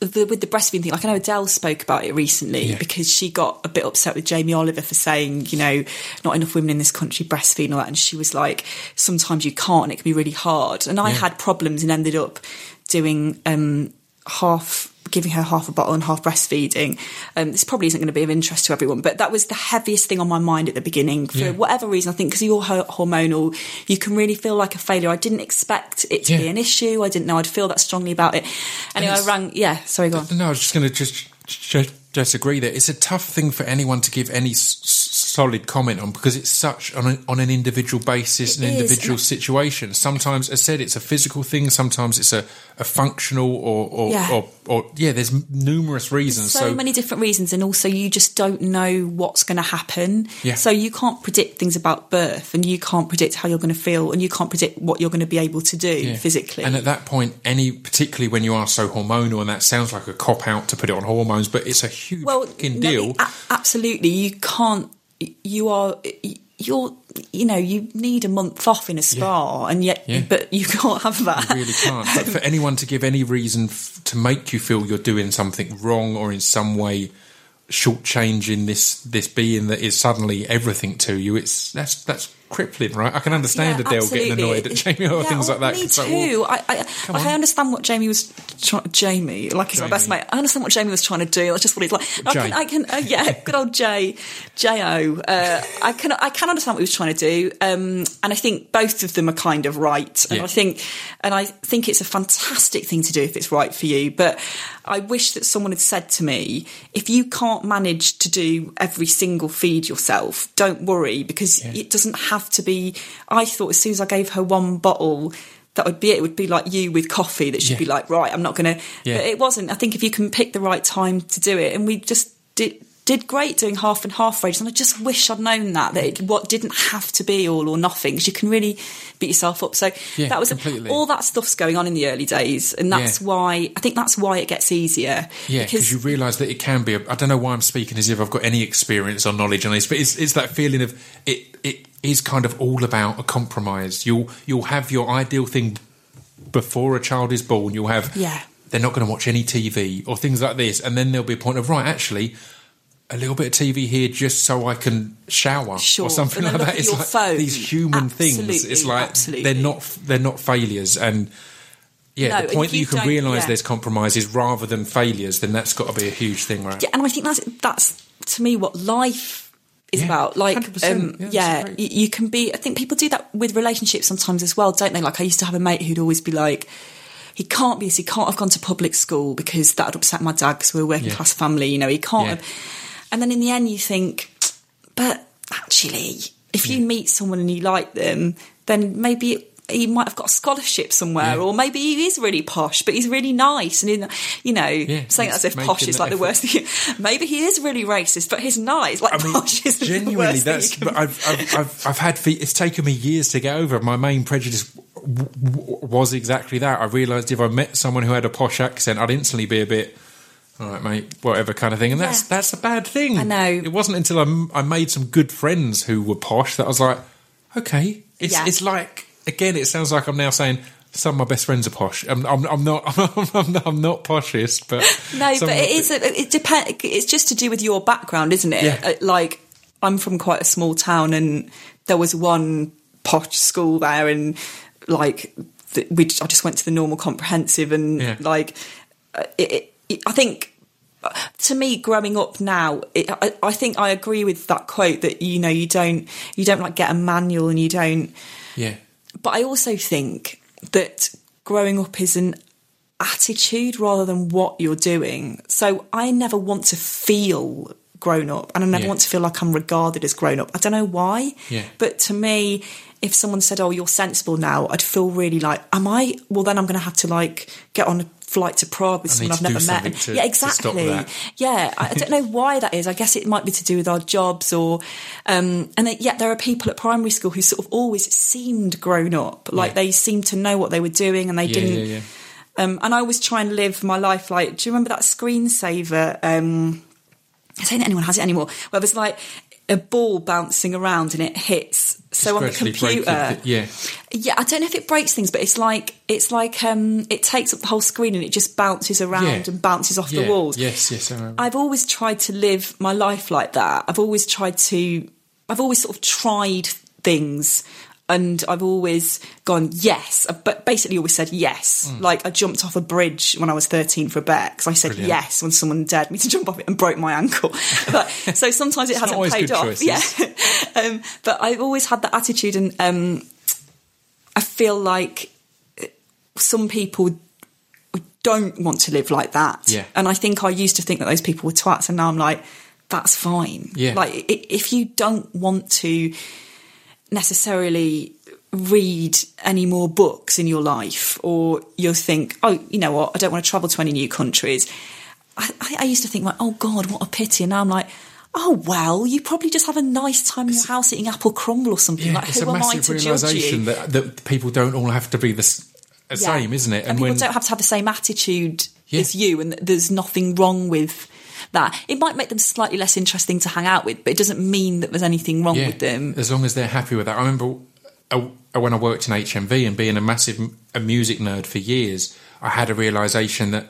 the, with the breastfeeding thing, like I know Adele spoke about it recently Yeah. because she got a bit upset with Jamie Oliver for saying, you know, not enough women in this country breastfeed and all that, and she was like, sometimes you can't, and it can be really hard. And I Yeah. had problems and ended up doing um, half giving her half a bottle and half breastfeeding. Um, this probably isn't going to be of interest to everyone, but that was the heaviest thing on my mind at the beginning for Yeah. whatever reason. I think because you're hormonal, you can really feel like a failure. I didn't expect it to be an issue. I didn't know I'd feel that strongly about it. Anyway, I rang. Yeah, sorry, go on. No, I was just going to just, just just agree that it's a tough thing for anyone to give any s- solid comment on because it's such on, a, on an individual basis, an It is, individual situation. Sometimes, as I said, it's a physical thing. Sometimes it's a, a functional or or, Yeah. or or yeah. There's numerous reasons. so, many different reasons, and also you just don't know what's going to happen. Yeah. So you can't predict things about birth, and you can't predict how you're going to feel, and you can't predict what you're going to be able to do Yeah. physically. And at that point, any particularly when you are so hormonal, and that sounds like a cop out to put it on hormones, but it's a huge well, fucking no, deal. a- absolutely, you can't. You are. You're. You know, you need a month off in a spa, and yet, Yeah. but you can't have that. You really can't. But for anyone to give any reason f- to make you feel you're doing something wrong or in some way shortchanging this this being that is suddenly everything to you, it's that's that's crippling, right? I can understand Yeah, Adele getting annoyed at Jamie or Yeah, things well, like that. Me It's like, well, I, I, like, I understand what Jamie was trying. Jamie, like he's my best mate. I understand what Jamie was trying to do. That's just what he's like. I can, I can, uh, yeah, good old J, J O. Uh, I can, I can understand what he was trying to do, um, and I think both of them are kind of right. And Yeah. I think, and I think it's a fantastic thing to do if it's right for you. But I wish that someone had said to me, if you can't manage to do every single feed yourself, don't worry because it doesn't have to be. I thought as soon as I gave her one bottle, that would be it. It would be like you with coffee, that she'd Yeah. be like, right, I'm not going to. Yeah. But it wasn't. I think if you can pick the right time to do it, and we just did. Did great doing half and half rages, and I just wish I'd known that that it what didn't have to be all or nothing because you can really beat yourself up. So Yeah, that was completely. all that stuff's going on in the early days, and that's Yeah. why I think that's why it gets easier. Yeah, because you realise that it can be. A, I don't know why I'm speaking as if I've got any experience or knowledge on this, but it's, it's that feeling of it. It is kind of all about a compromise. You'll you'll have your ideal thing before a child is born. You'll have Yeah. They're not going to watch any TV or things like this, and then there'll be a point of right. Actually, a little bit of TV here just so I can shower Sure, or something like that. It's like phone. these human things. It's like absolutely. they're not they're not failures and. Yeah, No, the point that you you can realise yeah. there's compromises rather than failures, then that's got to be a huge thing, right? Yeah, and I think that's that's to me what life is Yeah, about. Like, um, Yeah, yeah, you, can be. I think people do that with relationships sometimes as well, don't they? Like, I used to have a mate who'd always be like. he can't be this. He can't have gone to public school because that would upset my dad because we're a working class family. You know, he can't have. And then in the end, you think, but actually, if you meet someone and you like them, then maybe he might have got a scholarship somewhere, Yeah. or maybe he is really posh, but he's really nice. And, you know, saying that as if posh is like the effort. worst thing. Maybe he is really racist, but he's nice. Like, I mean, posh is the genuinely, that's. can But I've, I've, I've, I've had. It's taken me years to get over. My main prejudice w- w- was exactly that. I realised if I met someone who had a posh accent, I'd instantly be a bit. All right, mate, whatever kind of thing, and that's Yeah. that's a bad thing. I know. It wasn't until I, m- I made some good friends who were posh that I was like, okay, it's Yeah. it's like again, it sounds like I'm now saying some of my best friends are posh. I'm, I'm, I'm not, I'm not, I'm not but No, but it. It depends. It's just to do with your background, isn't it? Yeah. Uh, Like I'm from quite a small town, and there was one posh school there, and like we, I just went to the normal comprehensive, and Yeah. like uh, it- I think. To me, growing up now, it, I, I think I agree with that quote that you know you don't you don't like get a manual and you don't yeah, but I also think that growing up is an attitude rather than what you're doing. So I never want to feel grown up and I never Yeah. want to feel like I'm regarded as grown up. I don't know why. Yeah. But to me, if someone said, Oh, you're sensible now, I'd feel really like, Am I? Well, then I'm going to have to like get on a flight to Prague with I someone I've never met. To- yeah, exactly. Yeah, I I don't know why that is. I guess it might be to do with our jobs, or um, and yet there are people at primary school who sort of always seemed grown up, like Yeah. they seemed to know what they were doing, and they yeah, didn't. yeah, yeah. Um, and I always try and live my life like. Do you remember that screensaver? Um, I don't think anyone has it anymore. Where there's like a ball bouncing around and it hits. So on the computer, it, yeah. yeah, I don't know if it breaks things, but it's like it's like um, it takes up the whole screen and it just bounces around Yeah. and bounces off Yeah. the walls. Yes, yes, I remember. I've always tried to live my life like that. I've always tried to, I've always sort of tried things and I've always gone, yes, but basically always said yes. Mm. Like I jumped off a bridge when I was 13 for a bet because I said Brilliant. yes when someone dared me to jump off it and broke my ankle. but, so sometimes it hasn't paid off. choices. Yeah. um, but I've always had that attitude and um, I feel like some people don't want to live like that. Yeah. And I think I used to think that those people were twats, and now I'm like, that's fine. Yeah. Like, if you don't want to necessarily read any more books in your life, or you'll think, oh, you know what, I don't want to travel to any new countries. I, I- I used to think, like, oh God, what a pity. And now I'm like, oh well, you probably just have a nice time in your house eating apple crumble or something. Yeah, like, it's who a am I massive realization that, that people don't all have to be the Yeah. same, isn't it? And, people don't have to have the same attitude Yeah. as you, and there's nothing wrong with that. It might make them slightly less interesting to hang out with, but it doesn't mean that there's anything wrong yeah, with them. as long as they're happy with that. I remember uh, when I worked in HMV and being a massive a music nerd for years, I had a realization that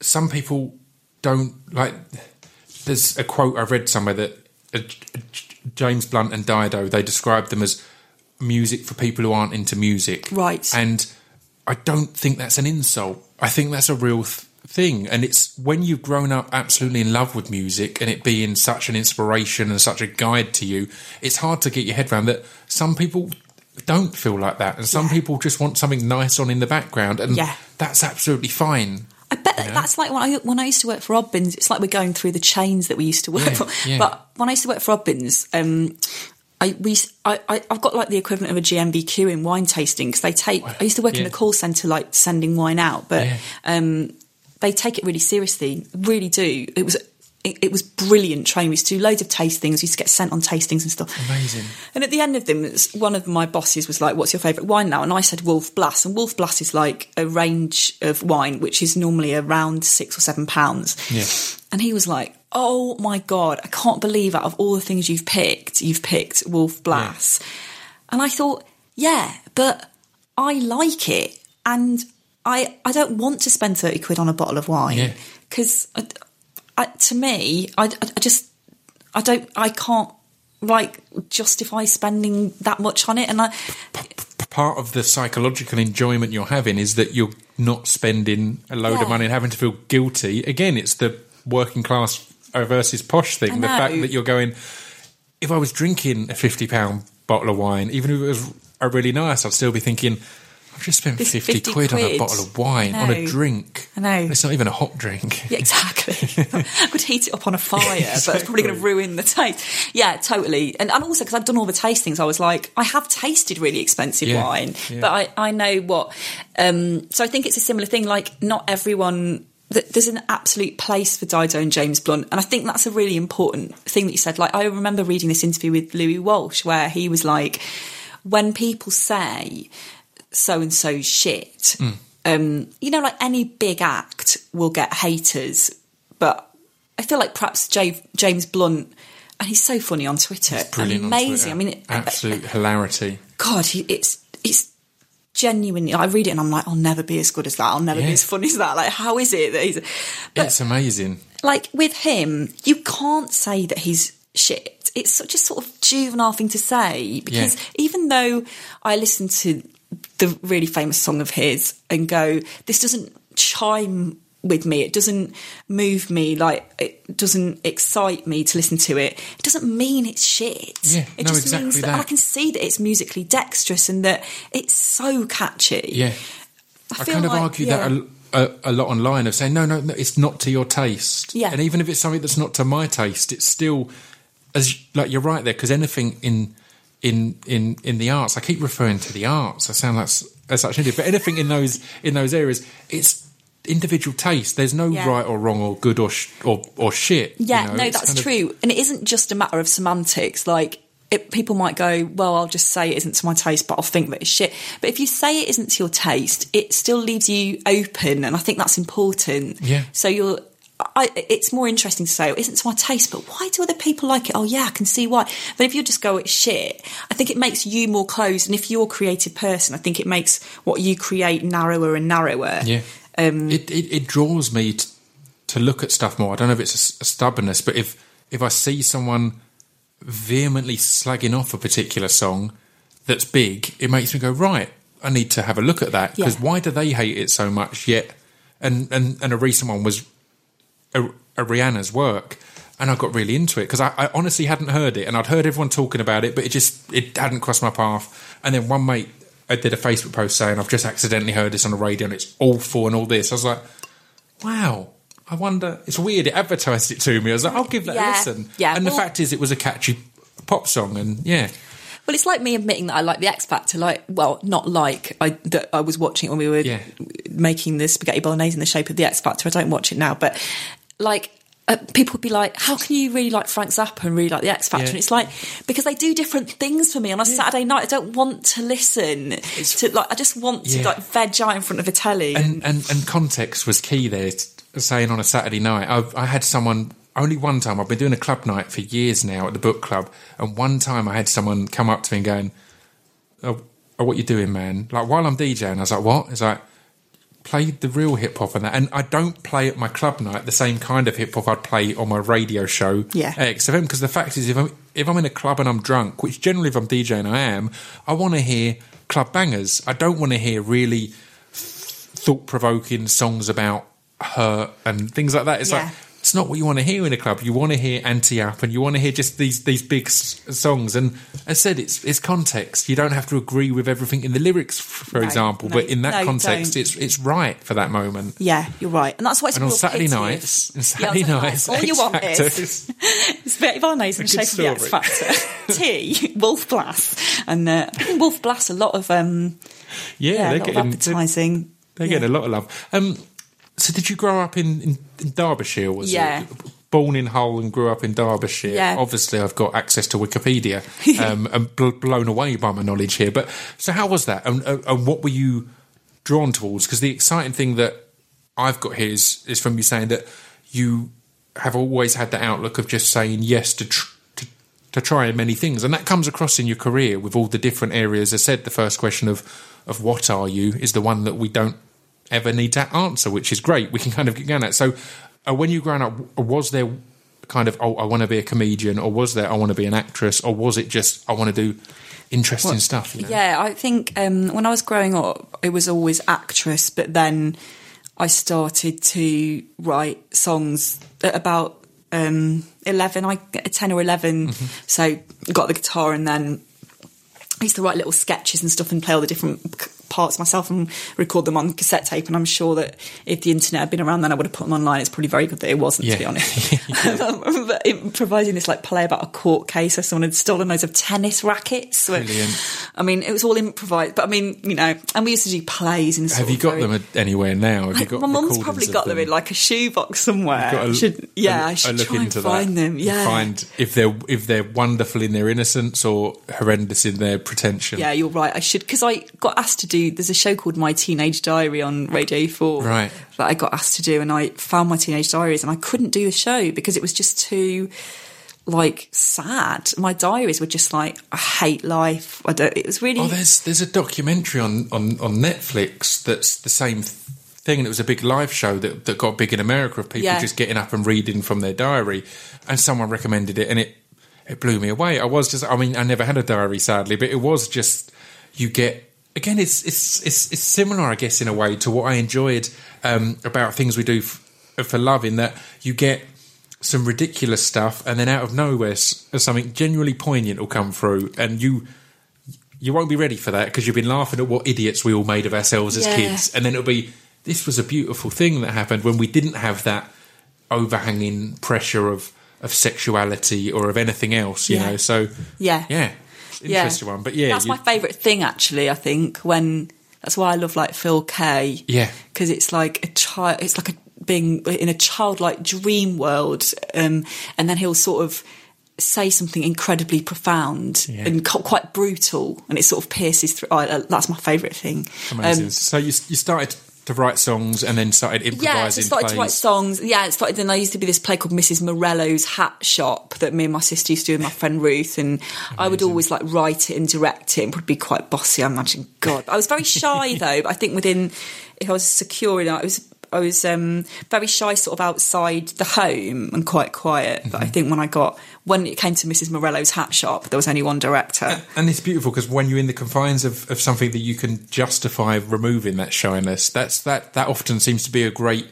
some people don't like. There's a quote I read somewhere that uh, J- James Blunt and Dido they described them as music for people who aren't into music, Right. And I don't think that's an insult. I think that's a real th- thing, and it's when you've grown up absolutely in love with music and it being such an inspiration and such a guide to you. It's hard to get your head around that. Some people don't feel like that, and some Yeah. people just want something nice on in the background, and Yeah. that's absolutely fine. I bet that that's like when I when I used to work for Oddbins. It's like we're going through the chains that we used to work Yeah, for. yeah. But when I used to work for Oddbins, um, I we I, I I've got like the equivalent of a GNVQ in wine tasting because they take. I used to work in the call centre, like sending wine out, but Yeah. um, they take it really seriously. Really do. It was. It, it was brilliant training. We used to do loads of tastings. We used to get sent on tastings and stuff. Amazing. And at the end of them, one of my bosses was like, "What's your favourite wine now?" And I said Wolf Blass, and Wolf Blass is like a range of wine which is normally around six or seven pounds. Yeah. And he was like, "Oh my god, I can't believe out of all the things you've picked, you've picked Wolf Blass." And I thought, "Yeah, but I like it, and I I don't want to spend thirty quid on a bottle of wine because I, to me, I, I just I don't I can't like justify spending that much on it, and I part of the psychological enjoyment you're having is that you're not spending a load Yeah. of money and having to feel guilty. Again, it's the working class versus posh thing. The fact that you're going, if I was drinking a fifty pound bottle of wine, even if it was a really nice, I'd still be thinking, I've just spent 50, 50 quid, on a bottle of wine, on a drink. I know. It's not even a hot drink. Yeah, exactly. I could heat it up on a fire, but it's probably going to ruin the taste. Yeah, totally. And, and also because I've done all the tastings, I was like, I have tasted really expensive Yeah, wine, yeah. but I, I know what. Um, so I think it's a similar thing. Like, not everyone. There's an absolute place for Dido and James Blunt, and I think that's a really important thing that you said. Like, I remember reading this interview with Louis Walsh where he was like, when people say so and so's shit. Hmm. Um, you know, like any big act will get haters, but I feel like perhaps Jay, James Blunt, and he's so funny on Twitter, Brilliant. on amazing. I mean, it- absolute hilarity. God, he, it's it's genuinely. I read it and I'm like, I'll never be as good as that. I'll never Yeah. be as funny as that. Like, how is it that he's? But it's amazing. like with him, you can't say that he's shit. It's such a sort of juvenile thing to say because Yeah. even though I listen to the really famous song of his and go, this doesn't chime with me, it doesn't move me, like it doesn't excite me to listen to it. It doesn't mean it's shit. Yeah, it no, just exactly means that, that. I can see that it's musically dexterous and that it's so catchy. Yeah. I, I kind of like- argue yeah. that a, a, a lot online of saying, no, no, no, it's not to your taste. Yeah. And even if it's something that's not to my taste, it's still, as like you're right there, because anything in in in in the arts, I keep referring to the arts. I sound like as such an idiot, but anything in those in those areas, it's individual taste. There's no Yeah. right or wrong or good or sh- or or shit. you Yeah, know? no, It's that's kind of- true. And it isn't just a matter of semantics. Like, it, people might go, well, I'll just say it isn't to my taste, but I'll think that it's shit. But if you say it isn't to your taste, it still leaves you open. And I think that's important. Yeah. So you're. I, it's more interesting to say it isn't to my taste, but why do other people like it? Oh yeah, I can see why. But if you just go it's shit, I think it makes you more closed. And if you're a creative person, I think it makes what you create narrower and narrower. Yeah. Um, it, it it draws me t- to look at stuff more. I don't know if it's a a, stubbornness, but if if I see someone vehemently slagging off a particular song that's big, it makes me go right. I need to have a look at that because Yeah. why do they hate it so much? Yet, and and and a recent one was a, Rihanna's work, and I got really into it because I, I honestly hadn't heard it, and I'd heard everyone talking about it, but it just it hadn't crossed my path. And then one mate I did a Facebook post saying I've just accidentally heard this on the radio and it's awful and all this. I was like, wow. I wonder. It's weird. It advertised it to me. I was like, I'll give that Yeah. a listen. Yeah, And the fact is, it was a catchy pop song, and yeah, Well, it's like me admitting that I like the X Factor. Like, well, not like I that I was watching it when we were Yeah. making the spaghetti bolognese in the shape of the X Factor. I don't watch it now, but like. Uh, people would be like, "How can you really like Frank Zappa and really like the X Factor?" Yeah. And it's like because they do different things for me on a Saturday night. I don't want to listen to like. I just want to like veg out in front of a telly. and and, and context was key there. Saying on a Saturday night, I, I had someone only one time. I've been doing a club night for years now at the book club, and one time I had someone come up to me and going, "Oh, oh what you doing, man?" Like while I'm DJing, I was like, "What?" It's like play the real hip hop and that. And I don't play at my club night the same kind of hip hop I'd play on my radio show Yeah. XFM because the fact is, if I'm if I'm in a club and I'm drunk, which generally if I'm DJing I am, I want to hear club bangers. I don't want to hear really thought provoking songs about hurt and things like that. It's Yeah. like it's not what you want to hear in a club. You want to hear anti up and you want to hear just these these big s- songs. And as I said, it's it's context. You don't have to agree with everything in the lyrics, for No, example. no, but in that you context, it's it's right for that moment. yeah, you're right, and that's why it's And on Saturday nights, Yeah, Saturday on nights, all you want is bolognese in the good shape of the X. Factor, T, Wolf Blass, and uh, Wolf Blass a lot of um, yeah, yeah, they're a lot of getting they're, advertising. they're Yeah. getting a lot of love. Um, so did you grow up in, in, in Derbyshire? Was Yeah. it? Born in Hull and grew up in Derbyshire. Yeah. Obviously, I've got access to Wikipedia um, and bl- blown away by my knowledge here. But so, how was that? And, uh, and what were you drawn towards? Because the exciting thing that I've got here is, is from you saying that you have always had the outlook of just saying yes to, tr- to to try many things, and that comes across in your career with all the different areas. I said the first question of of what are you is the one that we don't ever need to answer, which is great. We can kind of get going at. So, uh, when you were growing up, was there kind of oh, I want to be a comedian, or was there I want to be an actress, or was it just I want to do interesting stuff? You know? Yeah, I think um, when I was growing up, it was always actress, but then I started to write songs at about um, 11, I 10 or 11. Mm-hmm. So got the guitar and then I used to write little sketches and stuff and play all the different parts myself and record them on cassette tape. And I'm sure that if the internet had been around then, I would have put them online. It's probably very good that it wasn't, to be honest. Um, but it, providing this like play about a court case where someone had stolen loads of tennis rackets. Brilliant. I mean, it was all improvised, but I mean, you know, and we used to do plays and. Have you got them anywhere now? Have you got my mum's probably got them them in like a shoebox somewhere. A- should, yeah, a- I should look try and find them. Yeah, find if they're if they're wonderful in their innocence or horrendous in their pretension. Yeah, you're right. I should because I got asked to do. There's a show called My Teenage Diary on Radio Four, Right. That I got asked to do, and I found my teenage diaries, and I couldn't do the show because it was just too like sad. My diaries were just like I hate life. I don't. It was really. Oh, there's there's a documentary on, on, on Netflix that's the same thing, and it was a big live show that, that got big in America of people Yeah. just getting up and reading from their diary, and someone recommended it, and it it blew me away. I was just, I mean, I never had a diary, sadly, but it was just you get again. It's it's it's, it's similar, I guess, in a way to what I enjoyed um, about things we do f- for love, in that you get some ridiculous stuff, and then out of nowhere, s- something genuinely poignant will come through, and you you won't be ready for that because you've been laughing at what idiots we all made of ourselves as Yeah. kids, and then it'll be this was a beautiful thing that happened when we didn't have that overhanging pressure of of sexuality or of anything else, you Yeah. know. So Yeah. yeah, interesting one. But yeah, that's you- my favourite thing actually. I think when that's why I love like Phil Kay. Yeah. because it's like a child. It's like a being in a childlike dream world, um, and then he'll sort of say something incredibly profound Yeah. and co- quite brutal, and it sort of pierces through. Uh, that's my favourite thing. amazing. Um, so you you started to write songs and then started improvising yeah, so I started to write songs. Yeah, it started. Then I used to be this play called Mrs. Morello's Hat Shop that me and my sister used to do with my friend Ruth, and I would always like write it and direct it, and would be quite bossy. I imagine. God, I was very shy though. But I think within, if I was secure enough, I was. I was um, very shy, sort of outside the home and quite quiet. But Mm-hmm. I think when I got when it came to Mrs. Morello's Hat Shop, there was only one director. And it's beautiful because when you're in the confines of, of something that you can justify removing that shyness, that's that that often seems to be a great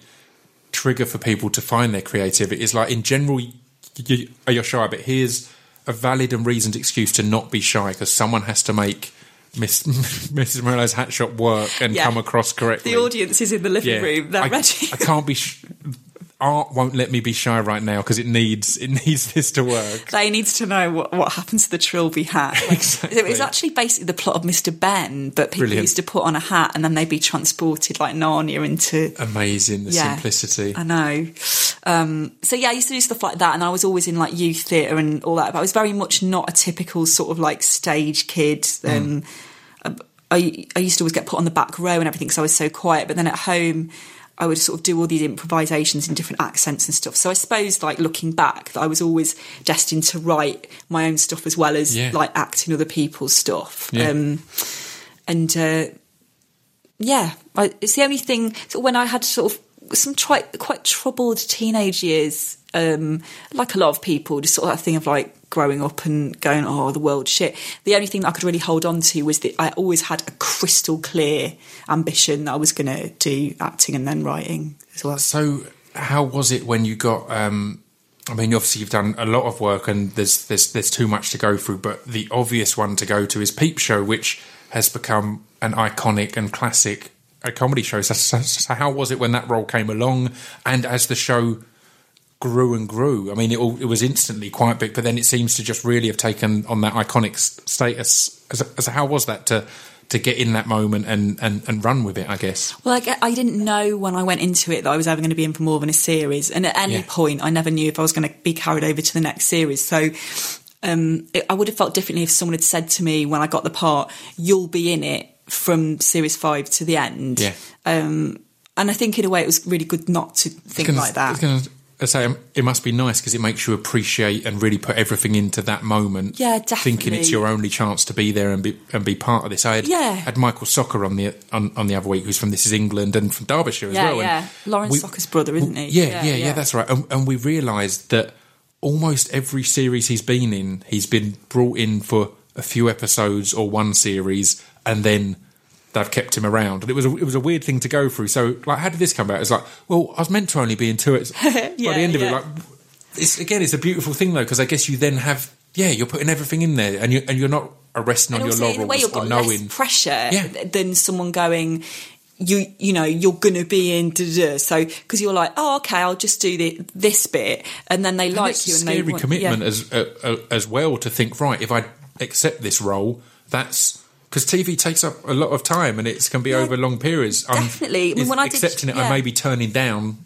trigger for people to find their creativity. It's like in general, you, you, you're shy, but here's a valid and reasoned excuse to not be shy because someone has to make Miss, Mrs. Morello's hat shop work and Yeah. come across correctly. The audience is in the living Yeah. room; they're I, ready. I can't be. Sh- art won't let me be shy right now because it needs it needs this to work. They needs to know what, what happens to the Trilby hat. Like, Exactly. It was actually basically the plot of Mr. Benn, but people Brilliant. used to put on a hat and then they'd be transported like Narnia into. Amazing the Yeah. simplicity. I know. Um, so yeah, I used to do stuff like that, and I was always in like youth theatre and all that. But I was very much not a typical sort of like stage kid. Um, I, I used to always get put on the back row and everything because I was so quiet. But then at home, I would sort of do all these improvisations in different accents and stuff. So I suppose, like looking back, that I was always destined to write my own stuff as well as Yeah. like acting other people's stuff. Yeah. Um, and uh, yeah, I, it's the only thing. So when I had sort of some tri- quite troubled teenage years, um, like a lot of people, just sort of that thing of like growing up and going, oh, the world shit. The only thing that I could really hold on to was that I always had a crystal clear ambition that I was going to do acting and then writing as well. So, how was it when you got? Um, I mean, obviously you've done a lot of work, and there's there's there's too much to go through. But the obvious one to go to is Peep Show, which has become an iconic and classic uh, comedy show. So, so, so how was it when that role came along, and as the show grew and grew? I mean, it, all, it was instantly quite big, but then it seems to just really have taken on that iconic status. So, so how was that to to get in that moment and, and, and run with it? I guess. Well, I, I didn't know when I went into it that I was ever going to be in for more than a series, and at any Yeah. point, I never knew if I was going to be carried over to the next series. So, um, it, I would have felt differently if someone had said to me when I got the part, "You'll be in it from series five to the end." Yeah. Um, and I think in a way it was really good not to think gonna- like that. Gonna say it must be nice because it makes you appreciate and really put everything into that moment. Yeah, definitely. Thinking it's your only chance to be there and be and be part of this. I had, Yeah. had Michael Socha on the on, on the other week, who's from This Is England and from Derbyshire as Yeah, well. and yeah. Lawrence we- Socha's brother, isn't he? Yeah, yeah, yeah, that's right. And, and we realised that almost every series he's been in, he's been brought in for a few episodes or one series, and then they've kept him around. And it was a, it was a weird thing to go through. So, like, how did this come about? It's like, well, I was meant to only be in two. It's, by the end of it, like, it's again, it's a beautiful thing though because I guess you then have. Yeah, you're putting everything in there, and you and you're not resting And on your also, in a way, laurels you've or got knowing. pressure Yeah. than someone going. You you know you're gonna be in da, da, so because you're like oh okay I'll just do the, this bit and then they And like you and scary they want, commitment yeah. as uh, uh, as well to think right if I accept this role that's because TV takes up a lot of time and it can be over long periods. I'm- definitely. I mean, when I did- accepting it, I may be turning down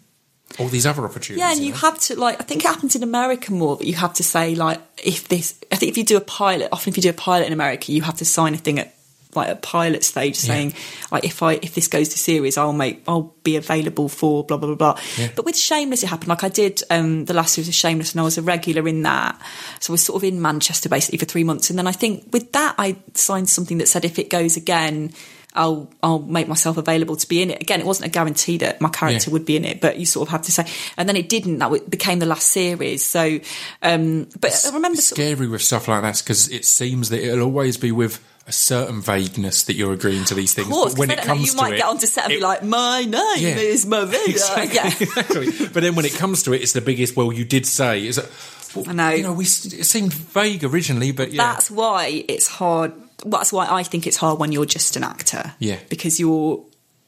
all these other opportunities. Yeah, and you know? have to like. I think it happens in America more, that you have to say like, if this. I think if you do a pilot, often if you do a pilot in America, you have to sign a thing at like a pilot stage saying like, if I if this goes to series, I'll make I'll be available for blah blah blah blah. Yeah. But with Shameless, it happened. Like I did um, the last series of Shameless, and I was a regular in that. So I was sort of in Manchester basically for three months, and then I think with that I signed something that said if it goes again. I'll I'll make myself available to be in it again. It wasn't a guarantee that my character Yeah. would be in it, but you sort of have to say. And then it didn't. That became the last series. So, um, but I remember. It's Sort of, scary with stuff like that because it seems that it'll always be with a certain vagueness that you're agreeing to these things. of course, but when it know, comes you to might it, get onto set and it- be like, "My name Yeah. is Maria." Exactly, Yeah, exactly. But then when it comes to it, it's the biggest. Well, you did say is that. well, I know. You know, we it seemed vague originally, but yeah, that's why it's hard. well, That's why I think it's hard when you're just an actor. Yeah. because you're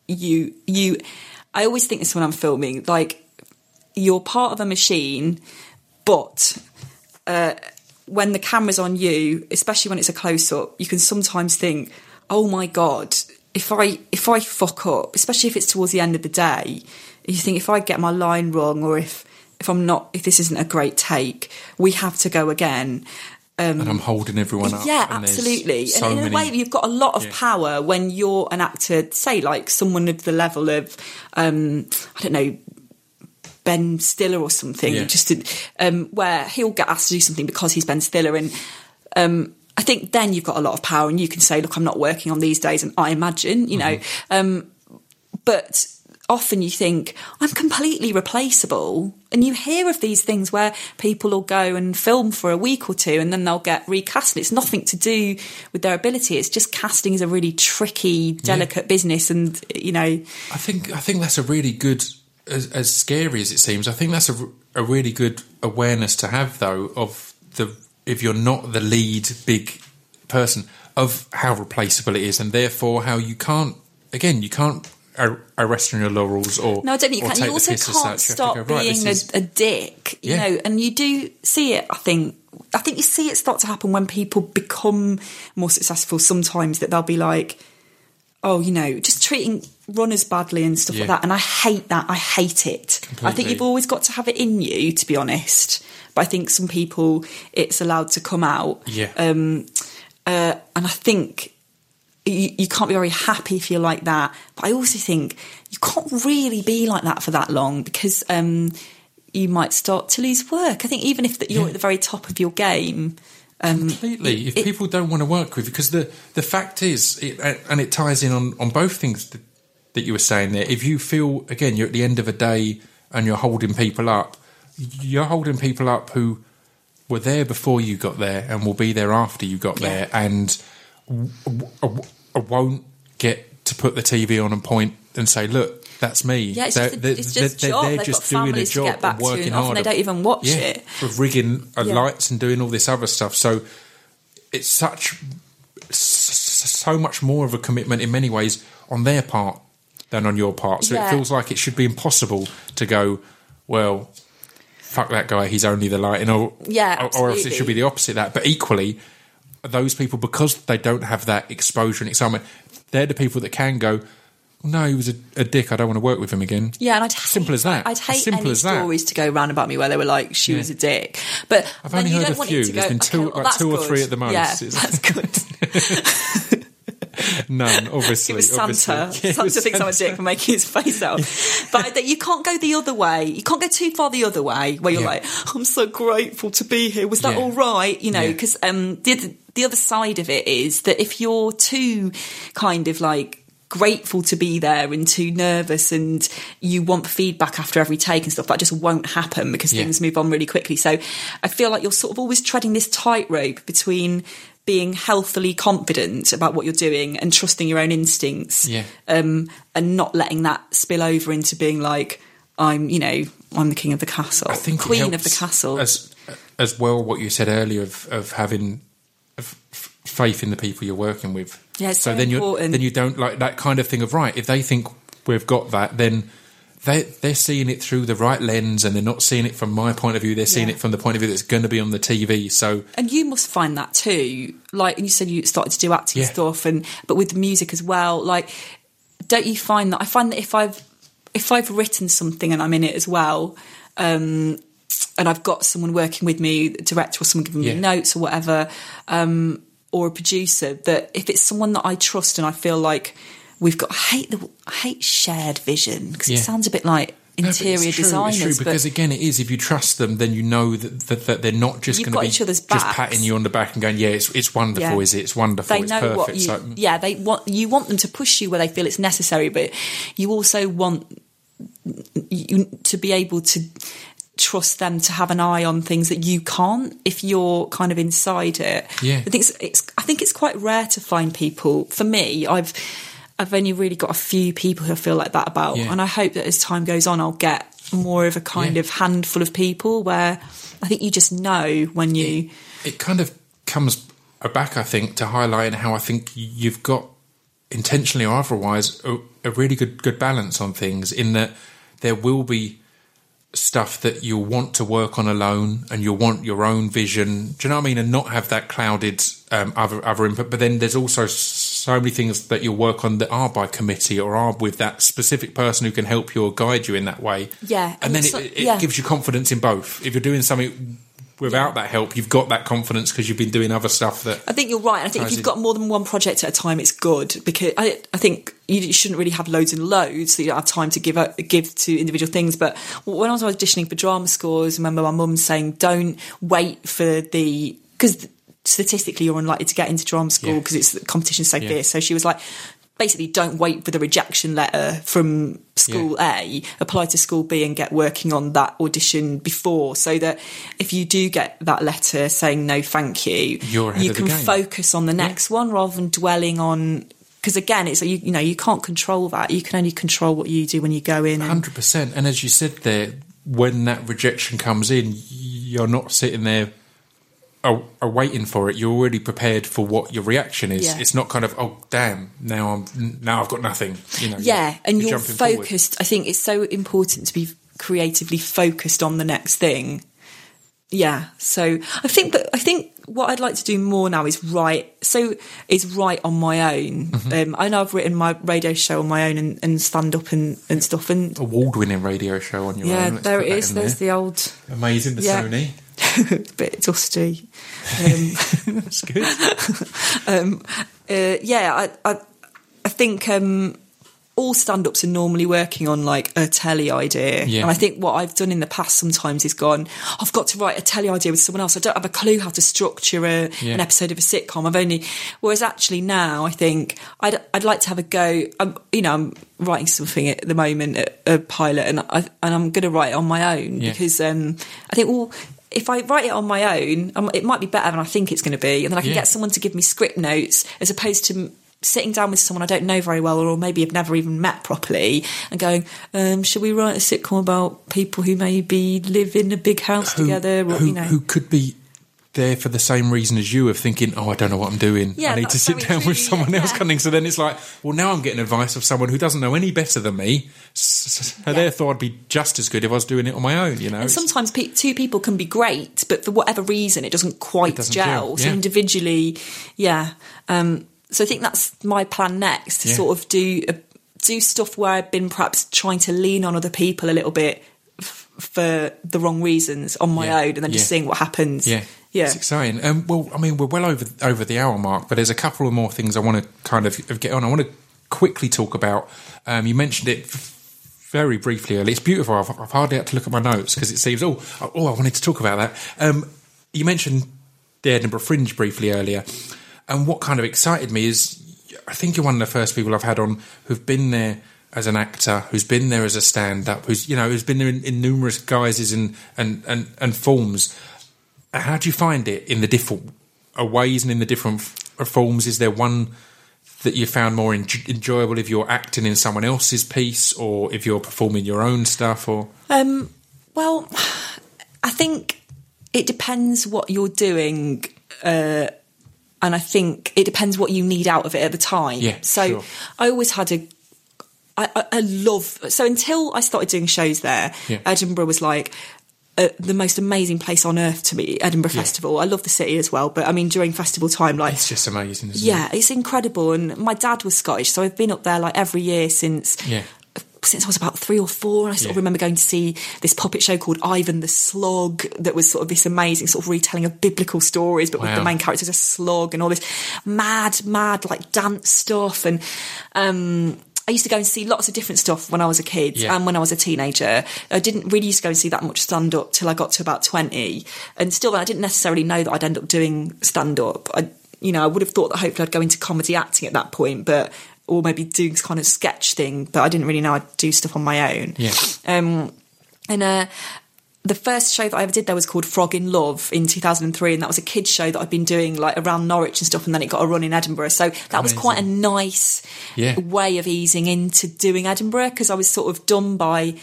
you you. I always think this when I'm filming. Like you're part of a machine, but uh, when the camera's on you, especially when it's a close up, you can sometimes think, "Oh my god." If I if I fuck up, especially if it's towards the end of the day, you think if I get my line wrong or if if I'm not if this isn't a great take, we have to go again. and I'm holding everyone up. Yeah, and absolutely. So and in many, a way, you've got a lot of Yeah. power when you're an actor. Say, like someone of the level of, um, I don't know, Ben Stiller or something. Yeah. Just to, um, where he'll get asked to do something because he's Ben Stiller, and um, I think then you've got a lot of power, and you can say, "Look, I'm not working on these days," and I imagine, you know, Mm-hmm. um, but often you think I'm completely replaceable, and you hear of these things where people will go and film for a week or two, and then they'll get recast. And it's nothing to do with their ability; it's just casting is a really tricky, delicate business, and you know, I think I think that's a really good, as, as scary as it seems. I think that's a, a really good awareness to have, though, of the if you're not the lead big person of how replaceable it is, and therefore how you can't again you can't ar- arrest on your laurels or No, I don't think you can. You also can't such. You have to stop go, right, being is- a, a dick, you Yeah. know, and you do see it, I think. I think you see it start to happen when people become more successful sometimes that they'll be like, oh, you know, just treating runners badly and stuff Yeah. like that. And I hate that. I hate it. I think you've always got to have it in you, to be honest. But I think some people, it's allowed to come out. yeah. Um, uh, and I think you, you can't be very happy if you're like that. But I also think you can't really be like that for that long because um, you might start to lose work. I think even if that you're Yeah. at the very top of your game, Completely. If it- people don't want to work with you, because the the fact is, it, and it ties in on, on both things that, that you were saying there. If you feel again you're at the end of a day and you're holding people up, you're holding people up who were there before you got there and will be there after you got Yeah. there, and w- w- w- won't get to put the TV on and point and say, "Look, that's me." Yeah, it's They're- just, they're- it's just they're- job. they're They've just got doing a to job get back and to, working and often hard. they don't even watch yeah, it. of rigging Yeah. lights and doing all this other stuff. So it's such so much more of a commitment in many ways on their part than on your part. So Yeah. it feels like it should be impossible to go, well, fuck that guy, he's only the lighting, or Yeah, or, or else it should be the opposite of that. But equally, those people because they don't have that exposure and excitement, they're the people that can go. No, he was a, a dick. I don't want to work with him again. Yeah, and I'd hate, Simple as that. I'd As hate simple any as that. stories to go round about me where they were like she Yeah. was a dick. But I've only heard a few. There's go, been two- okay, well, like two or good. three at the most. Yeah, that's good. None, obviously. It was obviously. Santa. Yeah, Santa was thinks I'm a Santa. dick for making his face out. But that you can't go the other way. You can't go too far the other way where you're Yeah. like, I'm so grateful to be here. Was that all right? You know, because um, the, other, the other side of it is that if you're too kind of like grateful to be there and too nervous and you want feedback after every take and stuff that just won't happen because Yeah. things move on really quickly so i feel like you're sort of always treading this tightrope between being healthily confident about what you're doing and trusting your own instincts Yeah. um, and not letting that spill over into being like i'm you know i'm the king of the castle I think queen of the castle as as well. What you said earlier of of having of faith in the people you're working with. Yeah, so so then you important. then you don't like that kind of thing of right. If they think we've got that, then they they're seeing it through the right lens, and they're not seeing it from my point of view. They're seeing Yeah. it from the point of view that's going to be on the TV. So And you must find that too. Like, and you said you started to do acting Yeah. stuff, and but with the music as well. Like, don't you find that? I find that if I've if I've written something and I'm in it as well, um, and I've got someone working with me, a director or someone giving Yeah. me notes or whatever, um, or a producer, that if it's someone that I trust and I feel like we've got, I hate the I hate shared vision because Yeah. it sounds a bit like No, interior it's true, designers, It's true but because again, it is. If you trust them, then you know that, that, that they're not just going to be just patting you on the back and going, "Yeah, it's it's wonderful, Yeah. is it? It's wonderful. they it's know perfect." what you So- yeah they want you want them to push you where they feel it's necessary but you also want you to be able to trust them to have an eye on things that you can't if you're kind of inside it Yeah. i think it's, it's i think it's quite rare to find people for me i've i've only really got a few people who I feel like that about Yeah. and i hope that as time goes on i'll get more of a kind Yeah. of handful of people where i think you just know when you it kind of comes back, I think, to highlighting how I think you've got intentionally or otherwise a, a really good good balance on things. In that there will be stuff that you'll want to work on alone, and you'll want your own vision. Do you know what I mean? And not have that clouded um, other other input. But then there's also so many things that you'll work on that are by committee or are with that specific person who can help you or guide you in that way. Yeah, and, and then it, it yeah. gives you confidence in both. If you're doing something without that help, you've got that confidence because you've been doing other stuff that. I think you're right. I think if you've got more than one project at a time, it's good because I, I think you, shouldn't really have loads and loads, so you don't have time to give give to individual things. But when I was auditioning for drama scores, I remember my mum saying, "Don't wait for the because statistically you're unlikely to get into drama school Yeah. because it's the competition's so Yeah. fierce." So she was like. Basically, don't wait for the rejection letter from school A. Apply to school B and get working on that audition before, so that if you do get that letter saying no, thank you, you can focus on the next one rather than dwelling on because again it's you, you know you can't control that you can only control what you do when you go in and, Hundred percent. And as you said there, when that rejection comes in, you're not sitting there are, are waiting for it. You're already prepared for what your reaction is. Yeah. It's not kind of oh damn now I'm now I've got nothing. You know. yeah and you're, forward. focused i think it's so important to be creatively focused on the next thing yeah so i think but i think what i'd like to do more now is write so is write on my own Mm-hmm. um, i know i've written my radio show on my own and, and stand up and, and stuff and Award-winning radio show on your yeah own. Let's there it is there's there. the old amazing. The Yeah. Sony. bit dusty um, That's good. uh, yeah, I, I, I think um, all stand-ups are normally working on like a telly idea, Yeah. and I think what I've done in the past sometimes is gone. I've got to write a telly idea with someone else. I don't have a clue how to structure a, Yeah. an episode of a sitcom. I've only, whereas actually now I think I'd, I'd like to have a go. I'm, you know, I'm writing something at the moment, a, a pilot, and I, and I'm going to write it on my own Yeah. because um, I think well. If I write it on my own, um, it might be better than I think it's going to be, and then I can Yeah. get someone to give me script notes as opposed to sitting down with someone I don't know very well, or maybe have never even met properly, and going, um, "Should we write a sitcom about people who maybe live in a big house Who, together?" Or who, you know, who could be there for the same reason as you of thinking, oh, I don't know what I'm doing. Yeah, I need to sit down true, with someone yeah, else yeah. coming. So then it's like, well, now I'm getting advice of someone who doesn't know any better than me. So therefore, I'd be just as good if I was doing it on my own. You know, And sometimes pe- two people can be great, but for whatever reason, it doesn't quite doesn't gel. So individually, yeah. Um, so I think that's my plan next to Yeah. sort of do uh, do stuff where I've been perhaps trying to lean on other people a little bit for the wrong reasons on my Yeah. own, and then just Yeah. seeing what happens. Yeah, yeah. it's exciting. Um, well, I mean, we're well over over the hour mark, but there's a couple of more things I want to kind of get on. I want to quickly talk about. Um, you mentioned it f- very briefly earlier. It's beautiful. I've, I've hardly had to look at my notes because it seems. Oh, oh, I wanted to talk about that. Um, you mentioned the Edinburgh Fringe briefly earlier, and what kind of excited me is I think you're one of the first people I've had on who've been there as an actor, who's been there as a stand-up, who's you know who's been there in, in numerous guises and, and, and, and forms. How do you find it in the different uh, ways and in the different forms? Is there one that you found more en- enjoyable if you're acting in someone else's piece, or if you're performing your own stuff, or Um, well, I think it depends what you're doing. Uh, and I think it depends what you need out of it at the time. Yeah, So sure. I always had a. I, I, I love so until I started doing shows there, Yeah. Edinburgh was like uh, the most amazing place on earth to me. Edinburgh Yeah. Festival. I love the city as well, but I mean during festival time, like It's just amazing, isn't yeah, it's incredible. And my dad was Scottish, so I've been up there like every year since? Yeah. since I was about three or four. And I sort of remember going to see this puppet show called Ivan the Slug that was sort of this amazing sort of retelling of biblical stories, but with the main characters a slug and all this mad, mad like dance stuff. And um, I used to go and see lots of different stuff when I was a kid Yeah. and when I was a teenager. I didn't really used to go and see that much stand up till I got to about 20. And still, I didn't necessarily know that I'd end up doing stand up. I, you know, I would have thought that hopefully I'd go into comedy acting at that point, but or maybe doing this kind of sketch thing. But I didn't really know I'd do stuff on my own. Yeah. Um, and uh, the first show that I ever did there was called Frog in Love in 2003, and that was a kids show that I'd been doing like around Norwich and stuff, and then it got a run in Edinburgh. So that was quite a nice Yeah. way of easing into doing Edinburgh because I was sort of done by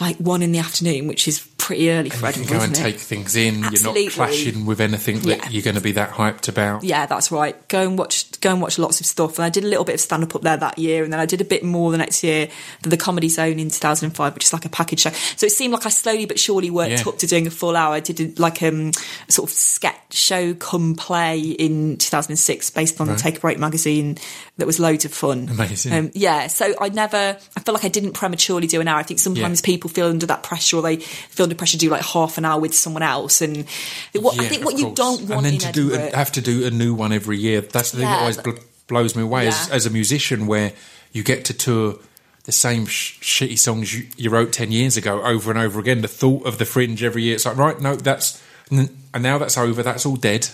like one in the afternoon, which is pretty early for You can go and isn't it? take things in. Absolutely. You're not clashing with anything that Yeah. you're going to be that hyped about. Yeah, that's right. Go and watch. Go and watch lots of stuff. And I did a little bit of stand up up there that year, and then I did a bit more the next year for the Comedy Zone in 2005, which is like a package show. So it seemed like I slowly but surely worked Yeah. up to doing a full hour. I did like um, a sort of sketch show come play in 2006 based on the Take a Break magazine. That was loads of fun. Amazing. Um, yeah. So I never. I feel like I didn't prematurely do an hour. I think sometimes Yeah. people feel under that pressure, or they feel under pressure to do like half an hour with someone else. And what, I think what you course. don't want and then to do have to do a new one every year. That's the thing Yeah, that always bl- blows me away as, Yeah. as a musician, where you get to tour the same sh- shitty songs you, you wrote ten years ago over and over again. The thought of the fringe every year, it's like right, no, that's and now that's over. That's all dead,